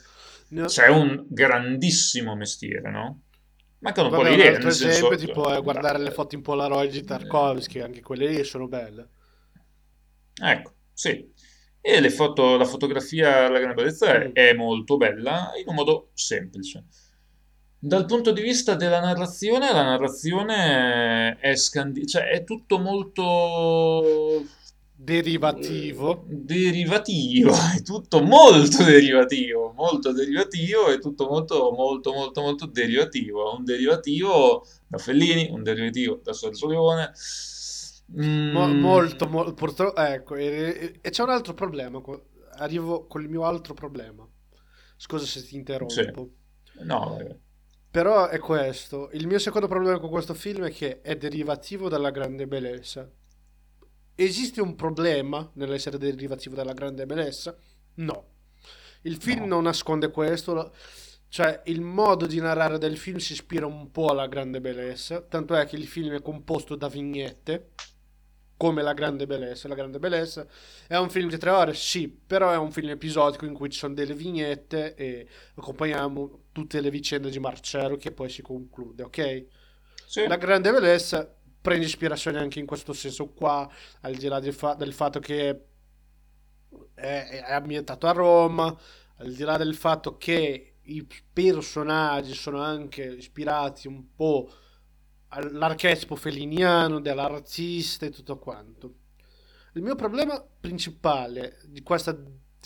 Ne ho- c'è un grandissimo mestiere, no? Mancano un po' le un idee, altro nel senso, esempio, tipo, è guardare le eh, foto in Polaroid di Tarkovsky, anche quelle lì sono belle. Ecco, sì. E le foto, la fotografia alla grande bellezza Mm. è molto bella in un modo semplice. Dal punto di vista della narrazione, la narrazione è, scandi- cioè, è tutto molto Derivativo. eh, derivativo, è tutto molto derivativo, molto derivativo, è tutto molto, molto, molto, molto derivativo. Un derivativo da Fellini, un derivativo da Sergio Leone. Mo- Mm, molto, mo- purtroppo, ecco, e, e c'è un altro problema. Arrivo col mio altro problema. Scusa se ti interrompo. Sì. No, vai. Però è questo. Il mio secondo problema con questo film è che è derivativo dalla grande bellezza. Esiste un problema nell'essere derivativo dalla grande bellezza? No. Il film No. non nasconde questo. Cioè, il modo di narrare del film si ispira un po' alla grande bellezza. Tanto è che il film è composto da vignette come La Grande Bellezza. La Grande Bellezza è un film di tre ore, sì, però è un film episodico in cui ci sono delle vignette e accompagniamo tutte le vicende di Marcello che poi si conclude, ok? Sì. La Grande Bellezza prende ispirazione anche in questo senso qua, al di là del, fa- del fatto che è, è ambientato a Roma, al di là del fatto che i personaggi sono anche ispirati un po' all'archetipo feliniano dell'artista e tutto quanto. Il mio problema principale di, questa,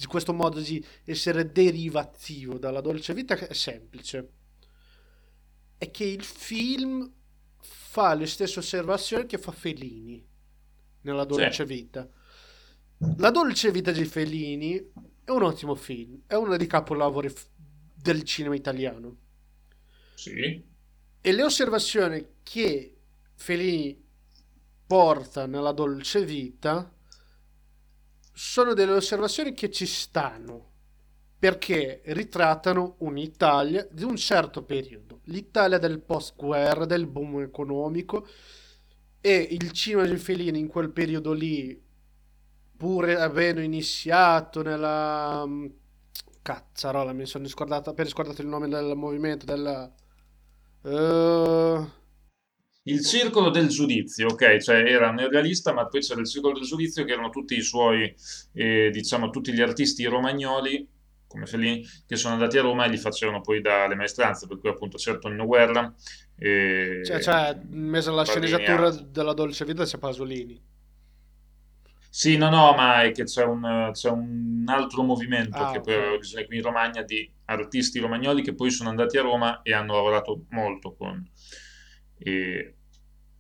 questo modo di essere derivativo dalla dolce vita è semplice. È che il film fa le stesse osservazioni che fa Fellini nella dolce vita. La dolce vita di Fellini è un ottimo film, è uno dei capolavori del cinema italiano. Sì. E le osservazioni che Fellini porta nella dolce vita sono delle osservazioni che ci stanno perché ritrattano un'Italia di un certo periodo, l'Italia del post-guerra, del boom economico e il cinema di Fellini in quel periodo lì, pur avendo iniziato nella mm, cazzarola, mi sono scordato, appena scordato il nome del movimento del eh, Il circolo del giudizio, ok, cioè era neorealista, ma poi c'era il circolo del giudizio che erano tutti i suoi, eh, diciamo, tutti gli artisti romagnoli, come Fellini, che sono andati a Roma e li facevano poi dalle maestranze, per cui appunto c'era Tonino Guerra, e cioè, cioè, in mezzo alla Baldini sceneggiatura altri. della dolce vita c'è Pasolini. Sì, no, no, ma è che c'è un, c'è un altro movimento Ah, che poi aveva origine qui in Romagna di artisti romagnoli che poi sono andati a Roma e hanno lavorato molto con, e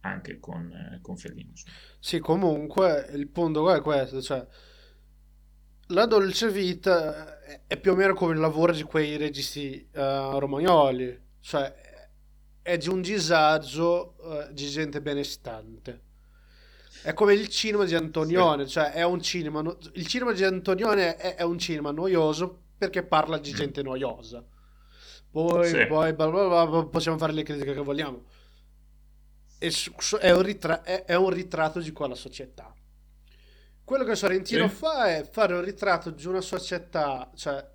anche con, eh, con Fellini. insomma. Sì, comunque il punto è questo, cioè la dolce vita è- più o meno come il lavoro di quei registi eh, romagnoli, cioè è di un disagio eh, di gente benestante. È come il cinema di Antonione, cioè è un cinema, no- il cinema di Antonione è, è un cinema noioso perché parla di Mm. gente noiosa. Poi, Sì. poi bla bla, bla, possiamo fare le critiche che vogliamo. E su- è un, ritra- è- è un ritratto di quella società. Quello che Sorrentino Sì. fa è fare un ritratto di una società, cioè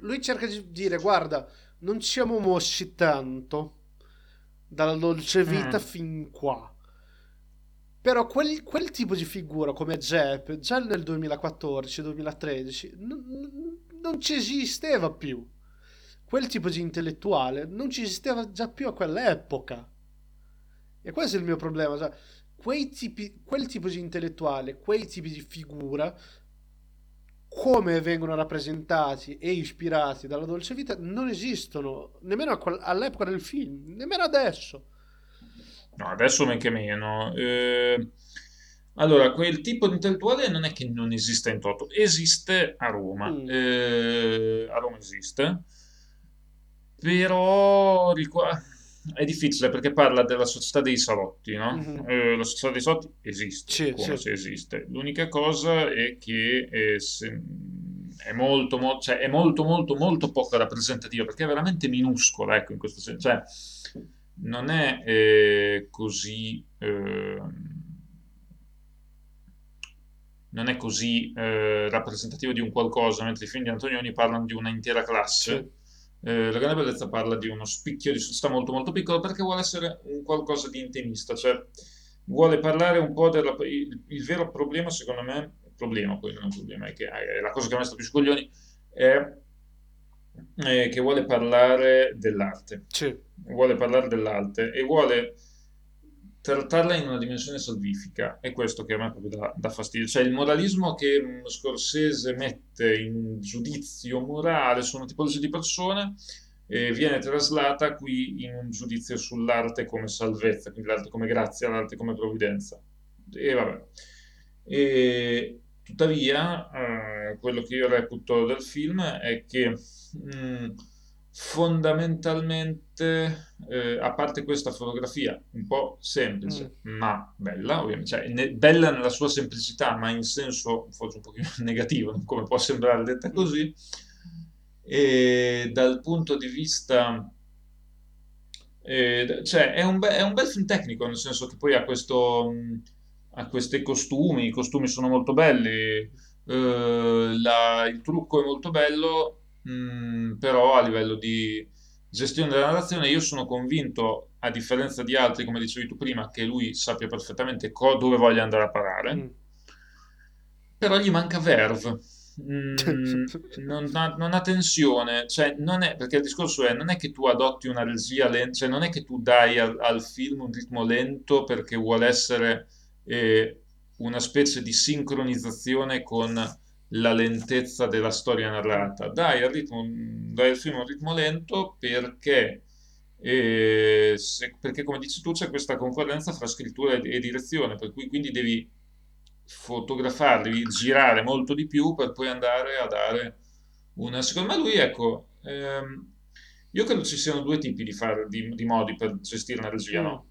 lui cerca di dire guarda, non siamo mossi tanto dalla dolce vita Mm. fin qua. Però quel, quel tipo di figura come Jepp, già nel 2014-2013, non, non- non ci esisteva più. Quel tipo di intellettuale non ci esisteva già più a quell'epoca. E questo è il mio problema. cioè, quei tipi, quel tipo di intellettuale, quei tipi di figura, come vengono rappresentati e ispirati dalla dolce vita, non esistono nemmeno all'epoca del film, nemmeno adesso. No, adesso men che meno. Eh, allora, quel tipo di intellettuale non è che non esista in toto, esiste a Roma. Mm. Eh, a Roma esiste, però riqua- è difficile perché parla della società dei salotti, no? Mhm. Eh, la società dei salotti esiste, Sì, come sì. se esiste. L'unica cosa è che eh, se- è molto, mo- cioè, è molto, molto, molto poco rappresentativa perché è veramente minuscola, ecco, in questo senso. Cioè, non è eh, così ehm, non è così eh, rappresentativo di un qualcosa, mentre i film di Antonioni parlano di una intera classe. Eh, La grande bellezza parla di uno spicchio di società molto molto piccolo perché vuole essere un qualcosa di intimista, cioè vuole parlare un po' della... Il, il vero problema, secondo me, il problema, poi non è un problema, è che è la cosa che me sta più sui coglioni, è eh, che vuole parlare dell'arte. Sì, vuole parlare dell'arte e vuole trattarla in una dimensione salvifica. È questo che a me proprio dà, dà fastidio. Cioè il moralismo che mm, Scorsese mette in giudizio morale su una tipologia di persone eh, viene traslata qui in un giudizio sull'arte come salvezza, quindi l'arte come grazia, l'arte come provvidenza. E vabbè. E, tuttavia, eh, quello che io reputo del film è che mh, fondamentalmente, eh, a parte questa fotografia un po' semplice, ma bella, ovviamente, cioè, ne- bella nella sua semplicità, ma in senso forse un pochino negativo, come può sembrare detta così, e dal punto di vista eh, cioè è un, be- è un bel film tecnico, nel senso che poi ha questo, mh, ha questi costumi, i costumi sono molto belli, eh, la- il trucco è molto bello, mh, però a livello di gestione della narrazione io sono convinto, a differenza di altri, come dicevi tu prima, che lui sappia perfettamente co- dove voglia andare a parare, Mm. però gli manca verve. Mm, non ha, non ha tensione, cioè non è, perché il discorso è, non è che tu adotti una regia lenta, cioè non è che tu dai al, al film un ritmo lento perché vuole essere eh, una specie di sincronizzazione con la lentezza della storia narrata. Dai al ritmo, dai al film un ritmo lento perché, eh, se- perché come dici tu, c'è questa concorrenza fra scrittura e, e direzione, per cui quindi devi fotografarli, devi girare molto di più per poi andare a dare una... Secondo me lui, ecco, ehm, io credo ci siano due tipi di, fare, di, di modi per gestire una regia, Mm. no?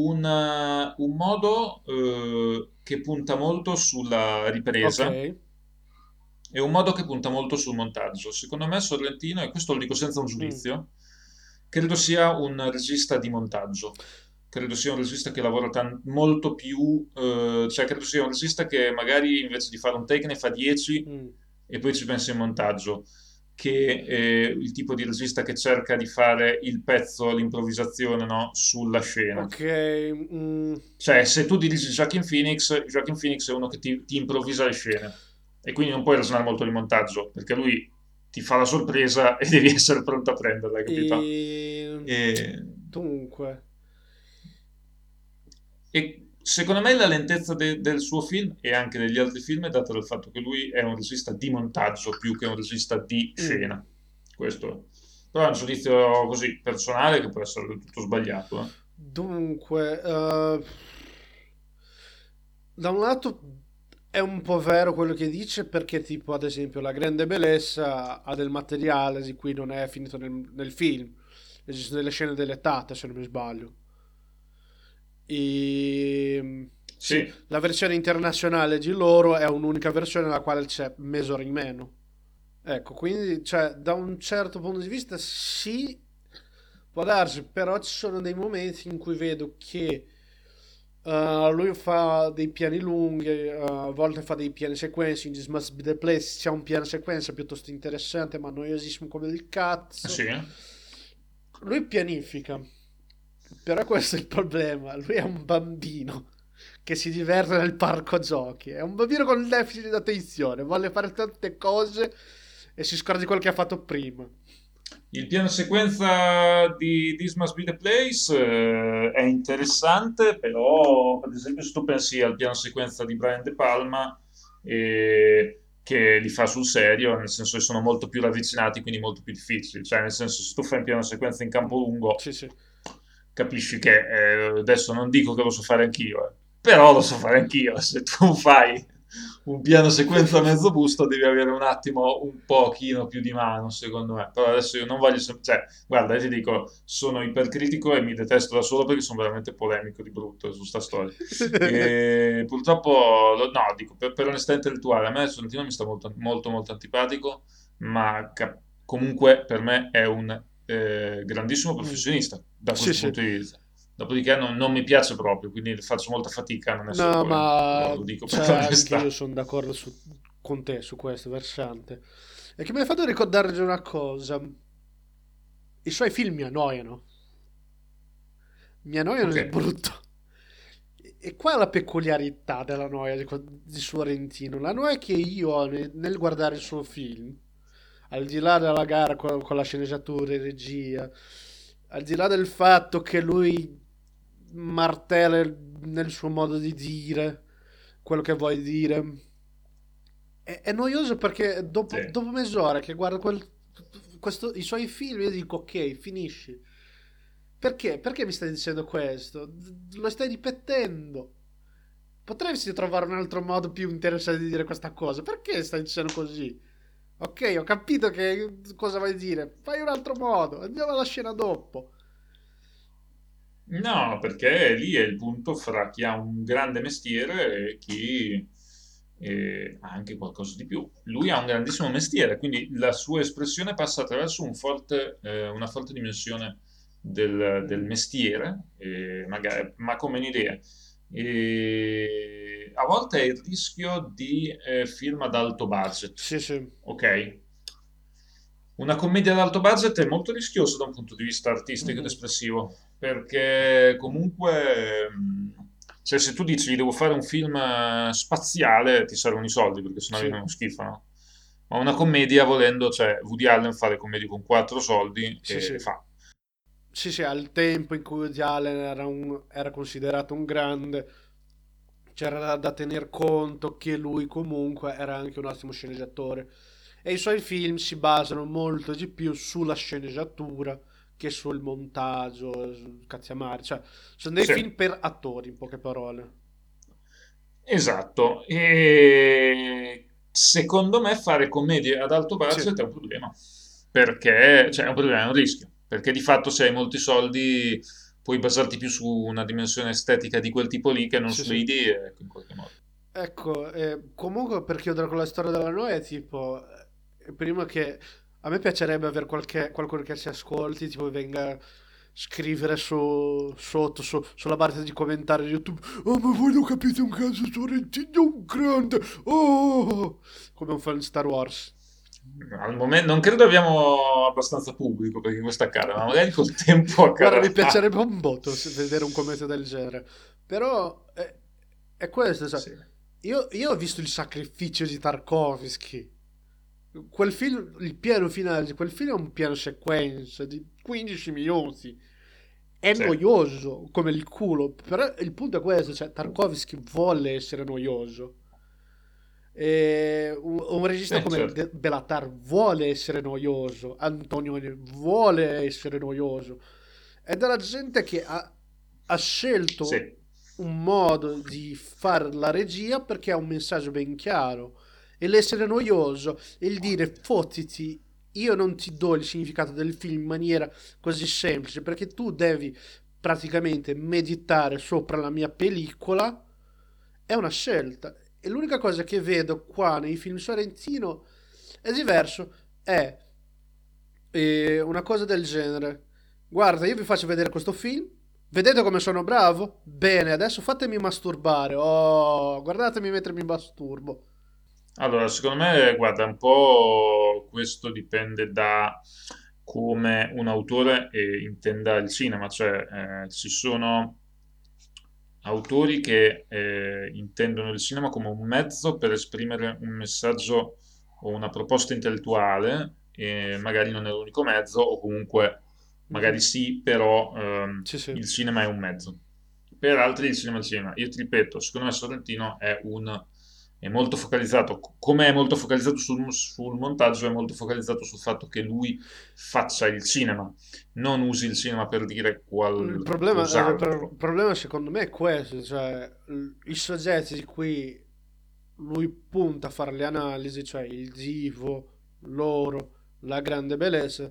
Un, eh, un modo eh, che punta molto sulla ripresa Ok. e un modo che punta molto sul montaggio. Secondo me Sorrentino, e questo lo dico senza un Mm. giudizio, credo sia un regista di montaggio. Credo sia un regista che lavora tan- molto più, eh, cioè credo sia un regista che magari invece di fare un take ne fa 10 Mm. e poi ci pensa in montaggio, che eh, il tipo di regista che cerca di fare il pezzo, l'improvvisazione, no, sulla scena. Ok. mm. Cioè, se tu dirigi Joaquin Phoenix, Joaquin Phoenix è uno che ti, ti improvvisa le scene e quindi non puoi ragionare molto di montaggio perché lui ti fa la sorpresa e devi essere pronto a prenderla, capito? E... E, Dunque. e secondo me la lentezza de- del suo film e anche degli altri film è data dal fatto che lui è un regista di montaggio più che un regista di Mm. scena. Questo è. Però è un giudizio così personale che può essere del tutto sbagliato. eh. Dunque, eh, da un lato è un po' vero quello che dice perché tipo ad esempio La Grande Bellezza ha del materiale di cui non è finito nel, nel film. Esistono delle scene deletate se non mi sbaglio. E... Sì, La versione internazionale di loro è un'unica versione nella quale c'è Mesor in meno. Ecco, quindi, cioè, da un certo punto di vista sì, può darsi, però ci sono dei momenti in cui vedo che eh, lui fa dei piani lunghi, eh, a volte fa dei piani sequenze, in This Must Be The Place c'è un piano sequenza piuttosto interessante, ma noiosissimo come il cazzo. sì. Lui pianifica, però questo è il problema, lui è un bambino che si diverte nel parco giochi, è un bambino con il deficit di attenzione, vuole fare tante cose e si scorda di quello che ha fatto prima. Il piano sequenza di This Must Be the Place eh, è interessante, però ad esempio se tu pensi al piano sequenza di Brian De Palma, eh, che li fa sul serio, nel senso che sono molto più ravvicinati, quindi molto più difficili. Cioè, nel senso, se tu fai un piano sequenza in campo lungo, Sì, sì. Capisci che eh, adesso non dico che lo so fare anch'io, eh, però lo so fare anch'io. Se tu fai un piano sequenza a mezzo busto, devi avere un attimo un pochino più di mano, secondo me. Però adesso io non voglio, sem- cioè, guarda, ti dico, sono ipercritico e mi detesto da solo perché sono veramente polemico di brutto su sta storia. E purtroppo, lo- no, dico, per, per onestà intellettuale, a me Sorrentino mi sta molto, molto, molto antipatico, ma cap- comunque per me è un eh, grandissimo professionista da Sì, questo sì. punto di vista. Dopodiché non, non mi piace proprio, quindi faccio molta fatica non essere No, ma lo dico cioè, anche io sono d'accordo su- con te su questo versante. E che mi hai fatto ricordare di una cosa. I suoi film mi annoiano. Mi annoiano Ok. di brutto. E e qua è la peculiarità della noia di, di Sorrentino. La noia che io ho nel, nel guardare il suo film, al di là della gara con, con la sceneggiatura e regia, al di là del fatto che lui martella nel suo modo di dire quello che vuoi dire, è, è noioso perché dopo, Sì. dopo mezz'ora che guardo quel- questo- i suoi film io dico ok, finisci. Perché? Perché mi stai dicendo questo? Lo stai ripetendo. Potresti trovare un altro modo più interessante di dire questa cosa. Perché stai dicendo così? Ok, ho capito che cosa vuoi dire. Fai un altro modo. Andiamo alla scena dopo. No, perché lì è il punto fra chi ha un grande mestiere e chi ha anche qualcosa di più. Lui ha un grandissimo mestiere, quindi la sua espressione passa attraverso un forte, eh, una forte dimensione del, del mestiere, eh, magari, ma come un'idea. E a volte è il rischio di eh, film ad alto budget, Sì, sì. ok? Una commedia ad alto budget è molto rischiosa da un punto di vista artistico ed Mhm. espressivo, perché comunque, mh, cioè se tu dici devo fare un film eh, spaziale, ti servono i soldi, perché sennò Sì, viene uno schifo, no? Ma una commedia, volendo, cioè Woody Allen fa le commedie con quattro soldi sì, e sì. fa. Sì, sì, al tempo in cui Woody Allen era, un- era considerato un grande, c'era da, da tener conto che lui comunque era anche un ottimo sceneggiatore. E i suoi film si basano molto di più sulla sceneggiatura che sul montaggio, cazziamare. Cioè, sono dei Sì. film per attori, in poche parole. Esatto, e secondo me fare commedie ad alto Sì, budget è un problema, perché, cioè è un problema, è un rischio, perché di fatto se hai molti soldi puoi basarti più su una dimensione estetica di quel tipo lì che non sì, sulle sì. idee, ecco, in qualche modo. Ecco, eh, comunque per chiudere con la storia della Noè, tipo, eh, prima che a me piacerebbe avere qualche, qualcuno che ci ascolti, tipo venga a scrivere su, sotto, su- sulla barra di commentari di YouTube, oh ma voi non capite un cazzo, Sorrentino è un grande, oh, come un fan di Star Wars. Al momento non credo abbiamo abbastanza pubblico perché questo accade, ma magari col tempo Guarda, mi piacerebbe un botto vedere un commento del genere, però è, è questo, cioè, Sì. io, io ho visto il sacrificio di Tarkovsky. Quel film, il piano finale di quel film è un piano sequenza di 15 minuti. È Sì. noioso come il culo, però il punto è questo, cioè Tarkovsky vuole essere noioso. E un, regista Sì, come certo. Belatar vuole essere noioso, Antonioni vuole essere noioso. È della gente che ha, ha scelto Sì. un modo di fare la regia perché ha un messaggio ben chiaro. E l'essere noioso, il dire fottiti, io non ti do il significato del film in maniera così semplice, perché tu devi praticamente meditare sopra la mia pellicola, è una scelta. E l'unica cosa che vedo qua nei film Sorrentino è diverso, è eh, una cosa del genere. Guarda, io vi faccio vedere questo film. Vedete come sono bravo? Bene, adesso fatemi masturbare. Oh, guardatemi mentre mi masturbo. Allora, secondo me, guarda, un po' questo dipende da come un autore eh, intenda il cinema, cioè eh, ci sono autori che eh, intendono il cinema come un mezzo per esprimere un messaggio o una proposta intellettuale, magari non è l'unico mezzo, o comunque magari sì, però ehm, Sì, sì. il cinema è un mezzo. Per altri il cinema è il cinema. Io ti ripeto, secondo me Sorrentino è un è molto focalizzato, come è molto focalizzato sul, sul montaggio, è molto focalizzato sul fatto che lui faccia il cinema, non usi il cinema per dire Il problema, eh, il problema secondo me è questo, cioè i soggetti di cui lui punta a fare le analisi, cioè il divo, l'oro, la grande bellezza,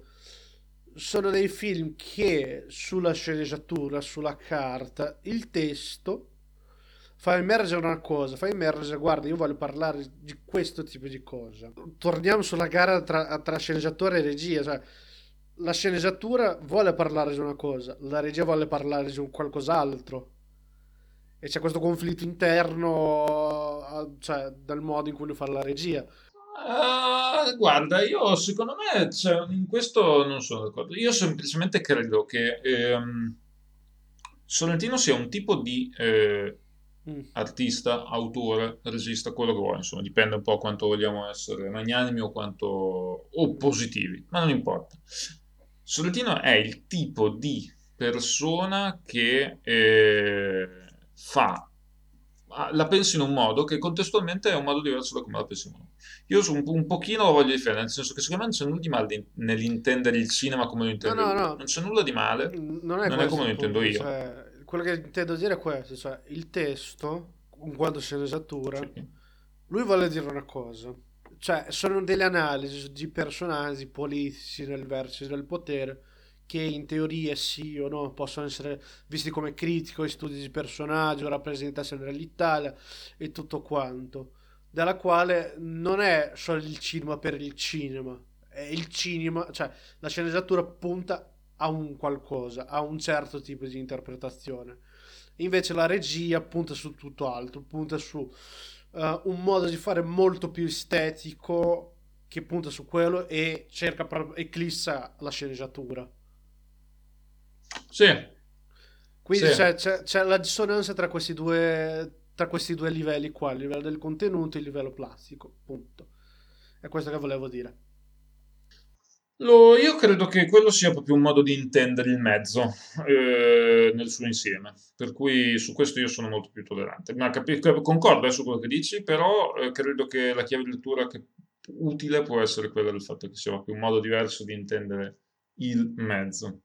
sono dei film che sulla sceneggiatura, sulla carta, il testo fa emergere una cosa, fa emergere, guarda, io voglio parlare di questo tipo di cosa. Torniamo sulla gara tra, tra sceneggiatore e regia, cioè la sceneggiatura vuole parlare di una cosa, la regia vuole parlare di un qualcos'altro. E c'è questo conflitto interno, cioè, dal modo in cui lui fa la regia. Ah, guarda, io secondo me cioè, in questo non sono d'accordo. Io semplicemente credo che ehm, Sorrentino sia un tipo di eh, Mm. artista, autore, regista, quello che vuoi, insomma, dipende un po' quanto vogliamo essere magnanimi o quanto o positivi, ma non importa. Sorrentino è il tipo di persona che eh, fa, la pensa in un modo che contestualmente è un modo diverso da come la pensiamo noi. Io su un, un pochino lo voglio difendere, nel senso che secondo me non c'è nulla di male nell'intendere il cinema come lo No, intende no, lui. no, Non c'è nulla di male, non è non è come lo intendo punto, io. cioè, quello che intendo dire è questo, cioè, il testo, in quanto sceneggiatura, Sì. lui vuole dire una cosa, cioè, sono delle analisi di personaggi politici nel vertice del potere che in teoria sì o no possono essere visti come critico, studi di personaggio, rappresentazione dell'Italia e tutto quanto, dalla quale non è solo il cinema per il cinema, è il cinema, cioè la sceneggiatura punta a un qualcosa, a un certo tipo di interpretazione. Invece la regia punta su tutto altro, punta su uh, un modo di fare molto più estetico che punta su quello e cerca proprio eclissa la sceneggiatura. Sì. Quindi Sì. c'è, c'è- c'è la dissonanza tra questi due tra questi due livelli qua, il livello del contenuto e il livello plastico, punto. È questo che volevo dire. Lo- io credo che quello sia proprio un modo di intendere il mezzo eh, nel suo insieme, per cui su questo io sono molto più tollerante. Ma capi- concordo eh, su quello che dici, però eh, credo che la chiave di lettura utile può essere quella del fatto che sia proprio un modo diverso di intendere il mezzo.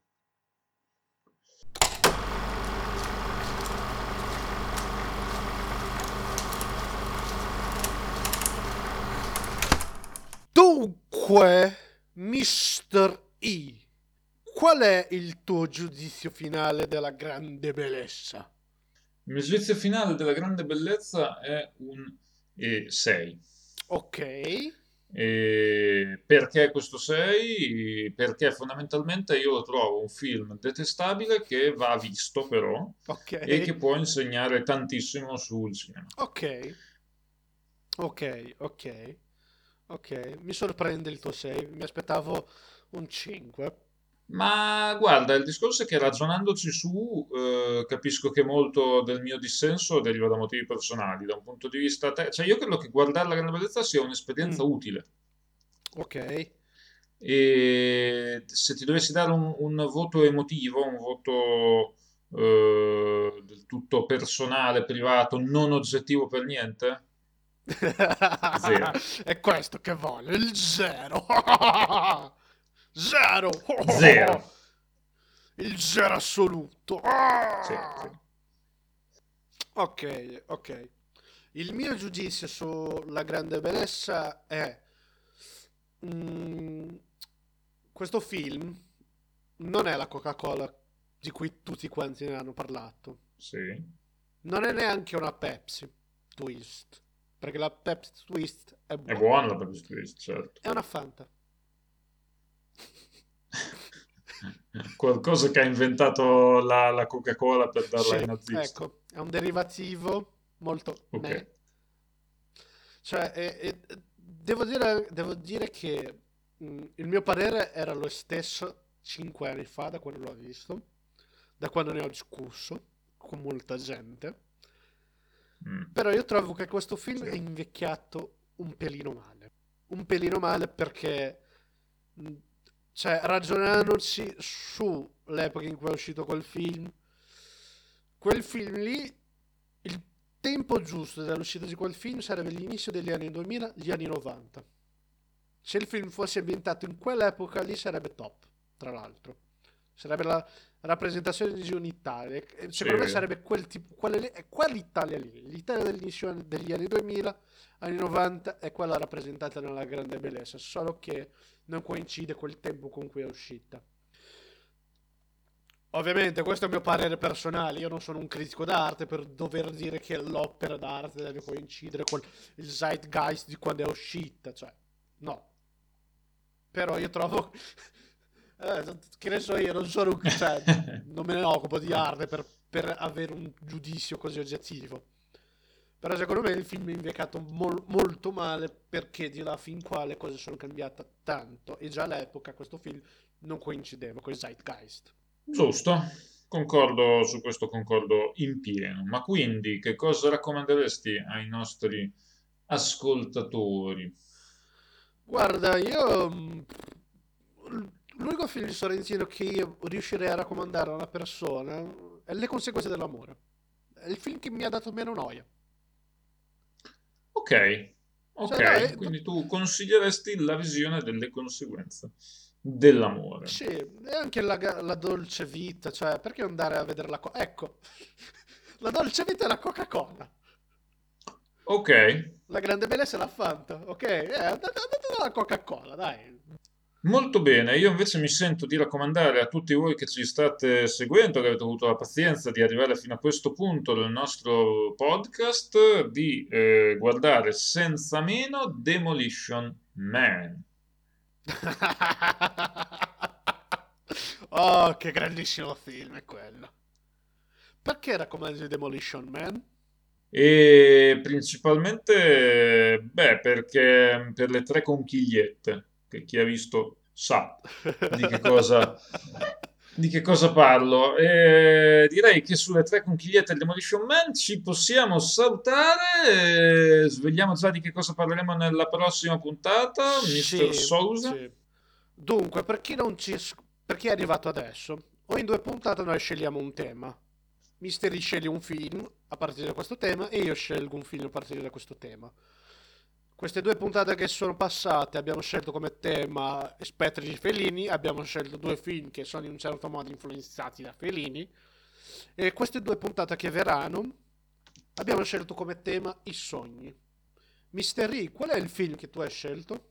Dunque, Mr. E, qual è il tuo giudizio finale della grande bellezza? Il mio giudizio finale della grande bellezza è un 6. Ok, E perché questo 6? Perché fondamentalmente io lo trovo un film detestabile che va visto però ok, e che può insegnare tantissimo sul cinema. ok, ok, ok, ok. Mi sorprende il tuo 6, mi aspettavo un 5. Ma guarda, il discorso è che ragionandoci su, eh, capisco che molto del mio dissenso deriva da motivi personali, da un punto di vista te- cioè io credo che guardare la grande bellezza sia un'esperienza Mm. utile. Ok, E se ti dovessi dare un, un voto emotivo, un voto eh, del tutto personale, privato, non oggettivo per niente. È questo che voglio, il zero. Zero. Zero. Il zero assoluto. Sì, sì. Ok, ok. Il mio giudizio sulla grande bellezza è mm, questo film non è la Coca-Cola di cui tutti quanti ne hanno parlato. sì. Non è neanche una Pepsi Twist, perché la Pepsi Twist è È buona. buona la Pepsi Twist, certo. È una Fanta. Qualcosa che ha inventato la, la Coca-Cola per darla Sì, ai nazisti. ecco, è un derivativo molto Ok. meh. Cioè, eh, eh, devo dire, devo dire che mh, il mio parere era lo stesso 5 anni fa, da quando l'ho visto, da quando ne ho discusso con molta gente. Mm. Però io trovo che questo film è invecchiato un pelino male. Un pelino male perché, mh, cioè, ragionandoci sull'epoca in cui è uscito quel film, quel film lì, il tempo giusto dell'uscita di quel film sarebbe l'inizio degli anni 2000, gli anni 90. Se il film fosse ambientato in quell'epoca lì sarebbe top, tra l'altro. Sarebbe la rappresentazione di un'Italia. Secondo me Sì. sarebbe quel tipo, quella lì- è quell'Italia lì. L'Italia dell'inizio degli anni 2000, anni 90 è quella rappresentata nella grande bellezza, solo che non coincide col tempo con cui è uscita. Ovviamente questo è il mio parere personale, io non sono un critico d'arte per dover dire che l'opera d'arte deve coincidere con il zeitgeist di quando è uscita, cioè, no. Però io trovo, eh, che ne so io, non sono, un- cioè, non me ne occupo di arte per, per avere un giudizio così oggettivo. Però secondo me il film è invecchiato mol- molto male perché di là fin qua le cose sono cambiate tanto e già all'epoca questo film non coincideva con il zeitgeist. Giusto, concordo su questo, concordo in pieno. Ma quindi che cosa raccomanderesti ai nostri ascoltatori? Guarda, io mh, l'unico film di Sorrentino che io riuscirei a raccomandare a una persona è Le conseguenze dell'amore. È il film che mi ha dato meno noia. Ok, ok, Cioè, no, quindi tu consiglieresti la visione delle conseguenze dell'amore. Sì, e anche la, la dolce vita, cioè, perché andare a vedere la co- Ecco, la dolce vita è la Coca-Cola, Ok, la grande bellezza è la Fanta, ok? Eh, andate, andate dalla Coca-Cola, dai. Molto bene. Io invece mi sento di raccomandare a tutti voi che ci state seguendo, che avete avuto la pazienza di arrivare fino a questo punto del nostro podcast, di eh, guardare senza meno Demolition Man. Oh, che grandissimo film è quello. Perché raccomandi Demolition Man? E principalmente, beh, perché per le tre conchigliette, che chi ha visto sa di che cosa, di che cosa parlo. E direi che sulle tre conchigliette del Demolition Man ci possiamo salutare. e Svegliamo già di che cosa parleremo nella prossima puntata, Sì, Mr. Sousa. sì. Dunque, per chi non ci... per chi è arrivato adesso, o in due puntate noi scegliamo un tema. Misteri sceglie un film a partire da questo tema e io scelgo un film a partire da questo tema. Queste due puntate che sono passate abbiamo scelto come tema Spettri di Fellini, abbiamo scelto due film che sono in un certo modo influenzati da Fellini e queste due puntate che verranno abbiamo scelto come tema i sogni. Mister Ri, qual è il film che tu hai scelto?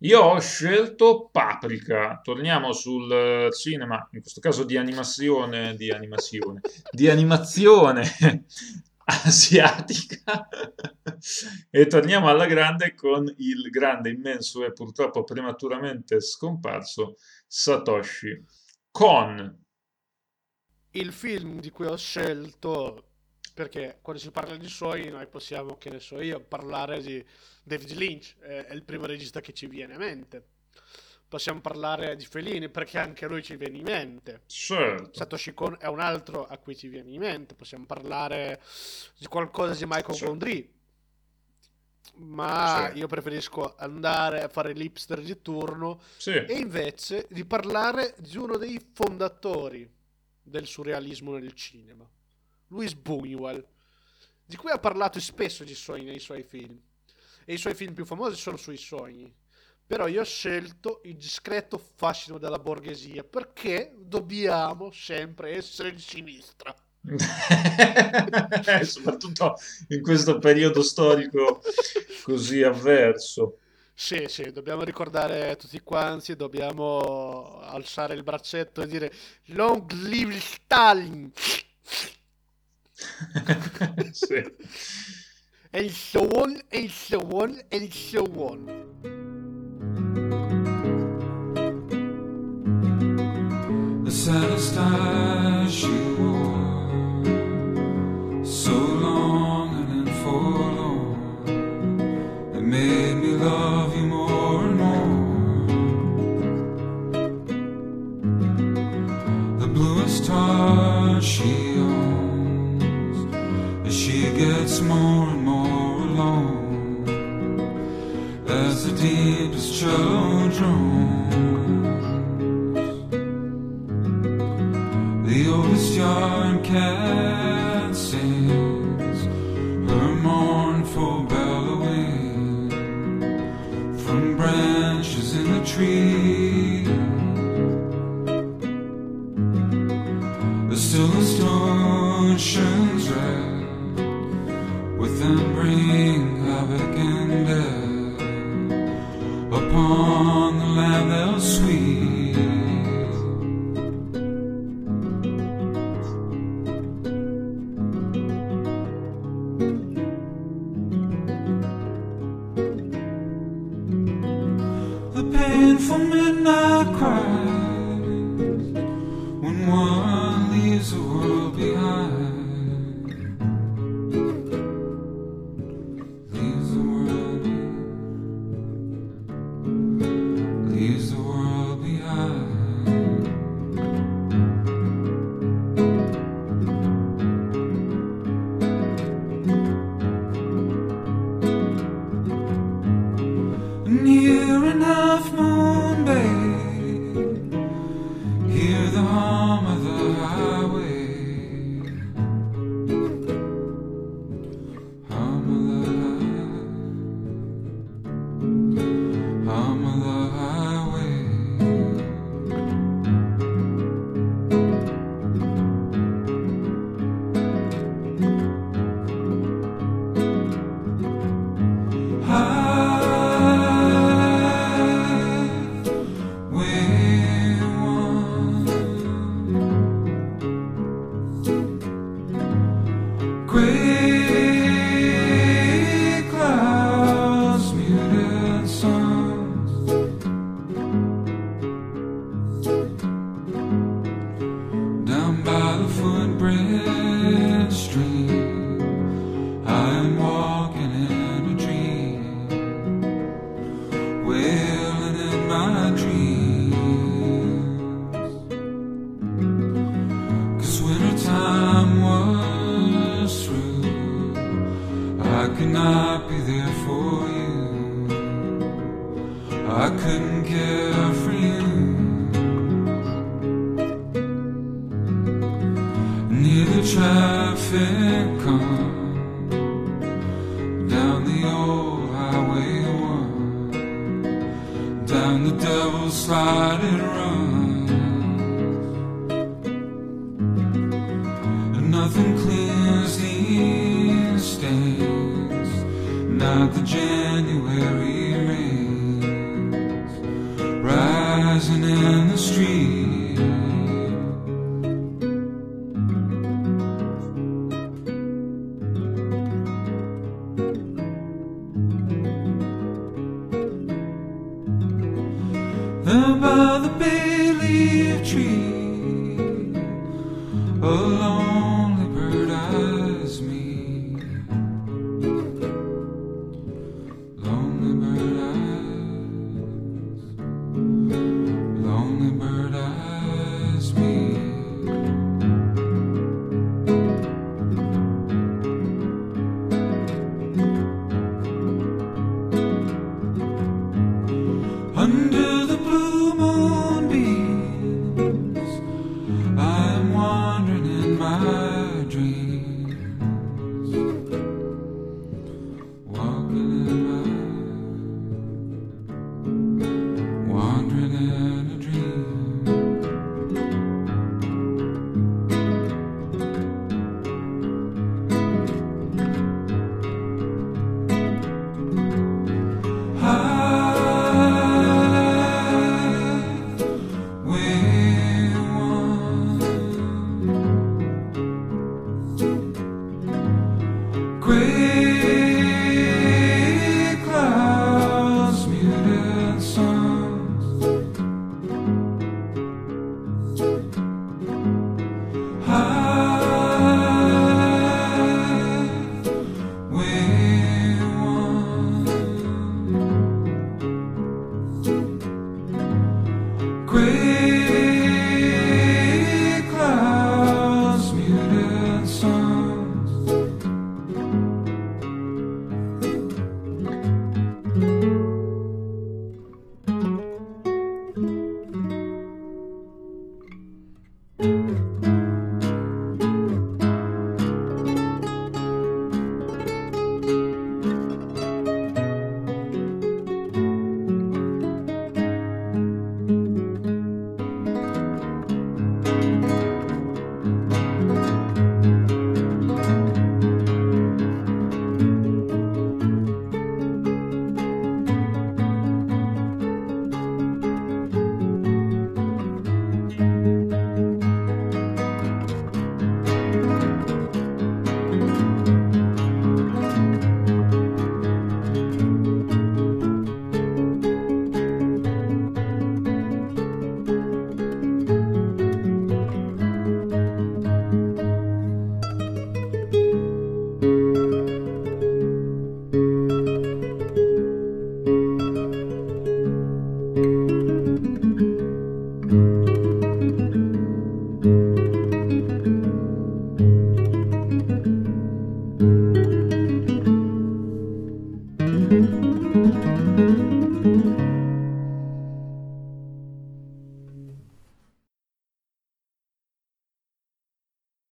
Io ho scelto Paprika. Torniamo sul eh, cinema, in questo caso di animazione, di animazione, di animazione asiatica. E torniamo alla grande con il grande, immenso e purtroppo prematuramente scomparso Satoshi Kon. Il film di cui ho scelto, perché quando si parla di suoi, noi possiamo, che ne so io, parlare di David Lynch, è è il primo regista che ci viene in mente. Possiamo parlare di Fellini, perché anche lui ci viene in mente. Certo, Satoshi Kon è un altro a cui ci viene in mente. Possiamo parlare di qualcosa di Michael Sì. Gondry, ma sì, io preferisco andare a fare l'hipster di turno sì. e invece di parlare di uno dei fondatori del surrealismo nel cinema, Louis Buñuel, di cui ha parlato spesso di sogni nei suoi film. E i suoi film più famosi sono sui sogni. Però io ho scelto il discreto fascino della borghesia perché dobbiamo sempre essere di sinistra. Soprattutto in questo periodo storico così avverso. Sì, sì, dobbiamo ricordare tutti quanti, dobbiamo alzare il braccetto e dire Long live Stalin! Sì. And so on, and so on, and so on. The